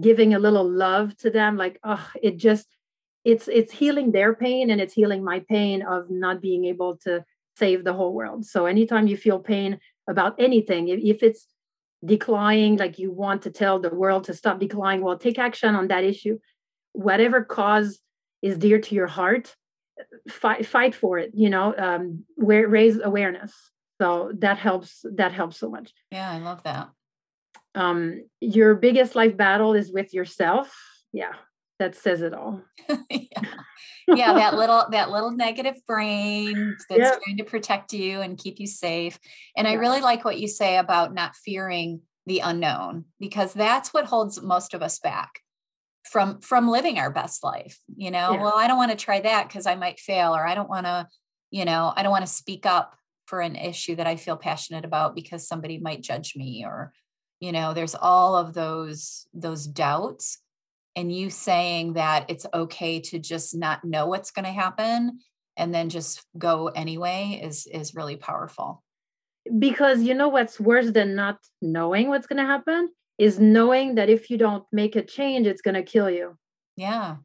giving a little love to them, like, oh, it just it's it's healing their pain and it's healing my pain of not being able to save the whole world. So anytime you feel pain about anything, if, if it's declining, like you want to tell the world to stop declining, well, take action on that issue. Whatever cause is dear to your heart, fight fight for it. You know, um, where raise awareness so that helps that helps so much yeah i love that um your biggest life battle is with yourself yeah that says it all yeah. Yeah that little that little negative brain that's yep. trying to protect you and keep you safe and yeah. i really like what you say about not fearing the unknown because that's what holds most of us back from from living our best life you know yeah. well i don't want to try that because i might fail or i don't want to you know i don't want to speak up for an issue that I feel passionate about because somebody might judge me or you know there's all of those those doubts and you saying that it's okay to just not know what's going to happen and then just go anyway is is really powerful because you know what's worse than not knowing what's going to happen is knowing that if you don't make a change it's going to kill you yeah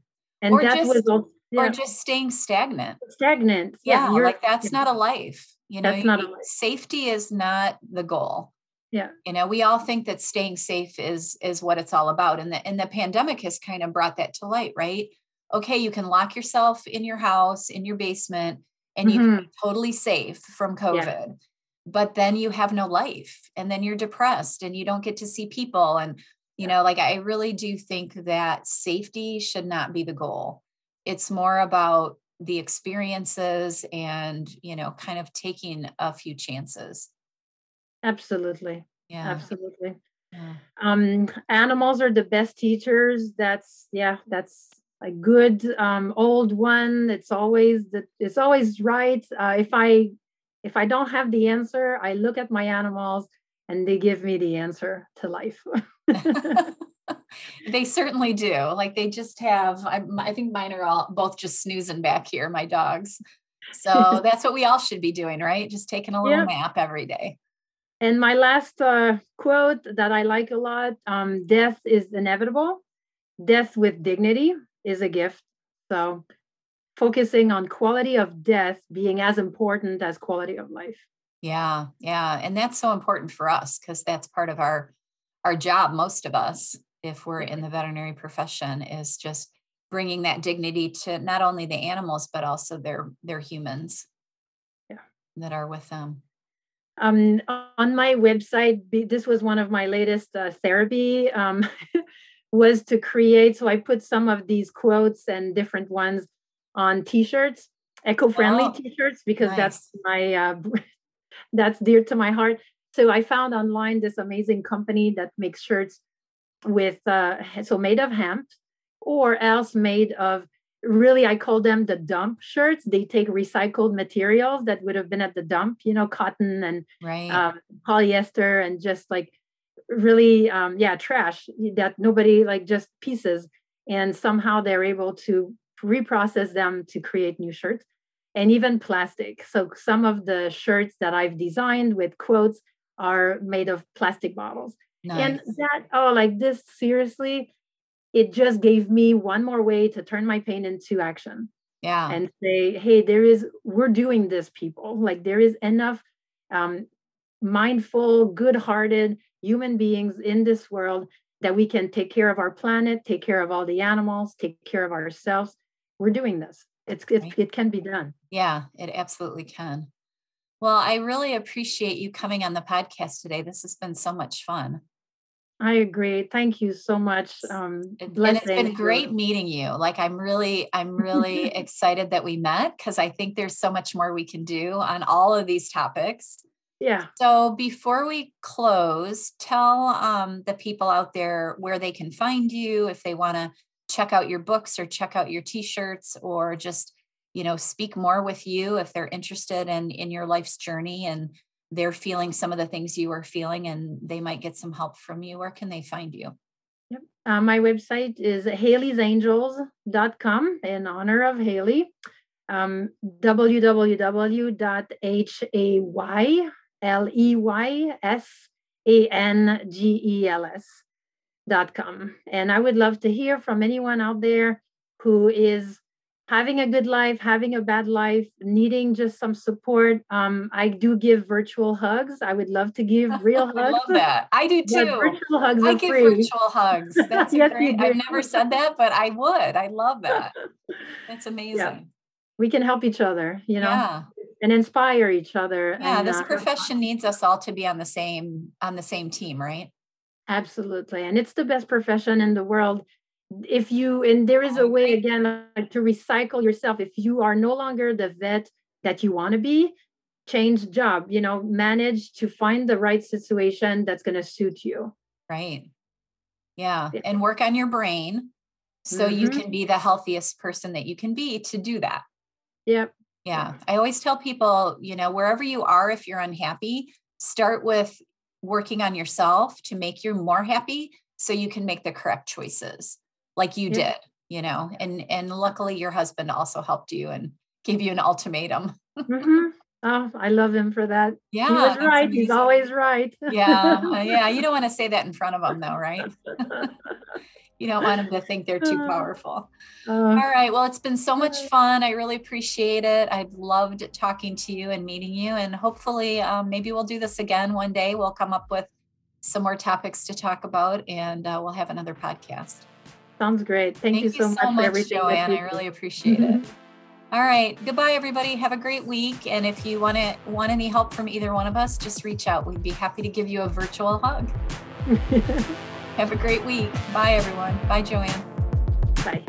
and or that just, was also, yeah. or just staying stagnant stagnant yeah, yeah like that's yeah. not a life you know, That's not a- safety is not the goal. Yeah. You know, we all think that staying safe is is what it's all about. And the and the pandemic has kind of brought that to light, right? Okay, you can lock yourself in your house, in your basement, and you mm-hmm. can be totally safe from COVID. Yeah. But then you have no life and then you're depressed and you don't get to see people. And, you know, like I really do think that safety should not be the goal. It's more about the experiences and you know kind of taking a few chances absolutely yeah absolutely yeah. um animals are the best teachers that's yeah that's a good um old one it's always the it's always right uh, if i if i don't have the answer i look at my animals and they give me the answer to life they certainly do. Like they just have, I, I think mine are all both just snoozing back here, my dogs. So that's what we all should be doing, right? Just taking a little yeah. nap every day. And my last uh, quote that I like a lot um, death is inevitable, death with dignity is a gift. So focusing on quality of death being as important as quality of life. Yeah, yeah, and that's so important for us because that's part of our our job. Most of us, if we're in the veterinary profession, is just bringing that dignity to not only the animals but also their their humans. Yeah, that are with them. Um, on my website, this was one of my latest uh, therapy. Um, was to create. So I put some of these quotes and different ones on T-shirts, eco-friendly oh, T-shirts, because nice. that's my uh, that's dear to my heart. So I found online this amazing company that makes shirts with uh, so made of hemp or else made of really I call them the dump shirts. They take recycled materials that would have been at the dump, you know, cotton and right. um, polyester and just like really um, yeah trash that nobody like just pieces and somehow they're able to reprocess them to create new shirts and even plastic. So some of the shirts that I've designed with quotes are made of plastic bottles. Nice. And that, oh, like this, seriously, it just gave me one more way to turn my pain into action. Yeah. And say, hey, there is, we're doing this, people. Like there is enough um, mindful, good hearted human beings in this world that we can take care of our planet, take care of all the animals, take care of ourselves. We're doing this. It's, it's it can be done. Yeah, it absolutely can. Well, I really appreciate you coming on the podcast today. This has been so much fun. I agree. Thank you so much. Um, and it's been great meeting you. Like I'm really, I'm really excited that we met because I think there's so much more we can do on all of these topics. Yeah. So before we close, tell um, the people out there where they can find you if they want to check out your books or check out your t-shirts or just you know speak more with you if they're interested in in your life's journey and they're feeling some of the things you are feeling and they might get some help from you where can they find you yep. Uh, my website is hayleysangels.com in honor of hayley um, www.h-a-y-l-e-y-s-a-n-g-e-l-s dot com. And I would love to hear from anyone out there who is having a good life, having a bad life, needing just some support. Um, I do give virtual hugs. I would love to give real hugs. I love that. I do too. virtual hugs I give free. virtual hugs. That's yes, great. I've never said that, but I would. I love that. That's amazing. Yeah. We can help each other, you know. Yeah. And inspire each other. Yeah, and, this uh, profession needs us all to be on the same on the same team, right? Absolutely. And it's the best profession in the world. If you, and there is a way again to recycle yourself. If you are no longer the vet that you want to be, change job, you know, manage to find the right situation that's going to suit you. Right. Yeah. yeah. And work on your brain so mm-hmm. you can be the healthiest person that you can be to do that. Yep. Yeah. I always tell people, you know, wherever you are, if you're unhappy, start with working on yourself to make you more happy so you can make the correct choices like you yeah. did you know and and luckily your husband also helped you and gave you an ultimatum mm-hmm. oh i love him for that yeah he was right amazing. he's always right yeah uh, yeah you don't want to say that in front of him though right you don't want them to think they're too uh, powerful. Uh, All right. Well, it's been so much fun. I really appreciate it. I've loved talking to you and meeting you. And hopefully, um, maybe we'll do this again one day. We'll come up with some more topics to talk about and uh, we'll have another podcast. Sounds great. Thank, Thank you, so, you so much, for everything. Joanne. I really appreciate it. All right. Goodbye, everybody. Have a great week. And if you want to want any help from either one of us, just reach out. We'd be happy to give you a virtual hug. Have a great week. Bye, everyone. Bye, Joanne. Bye.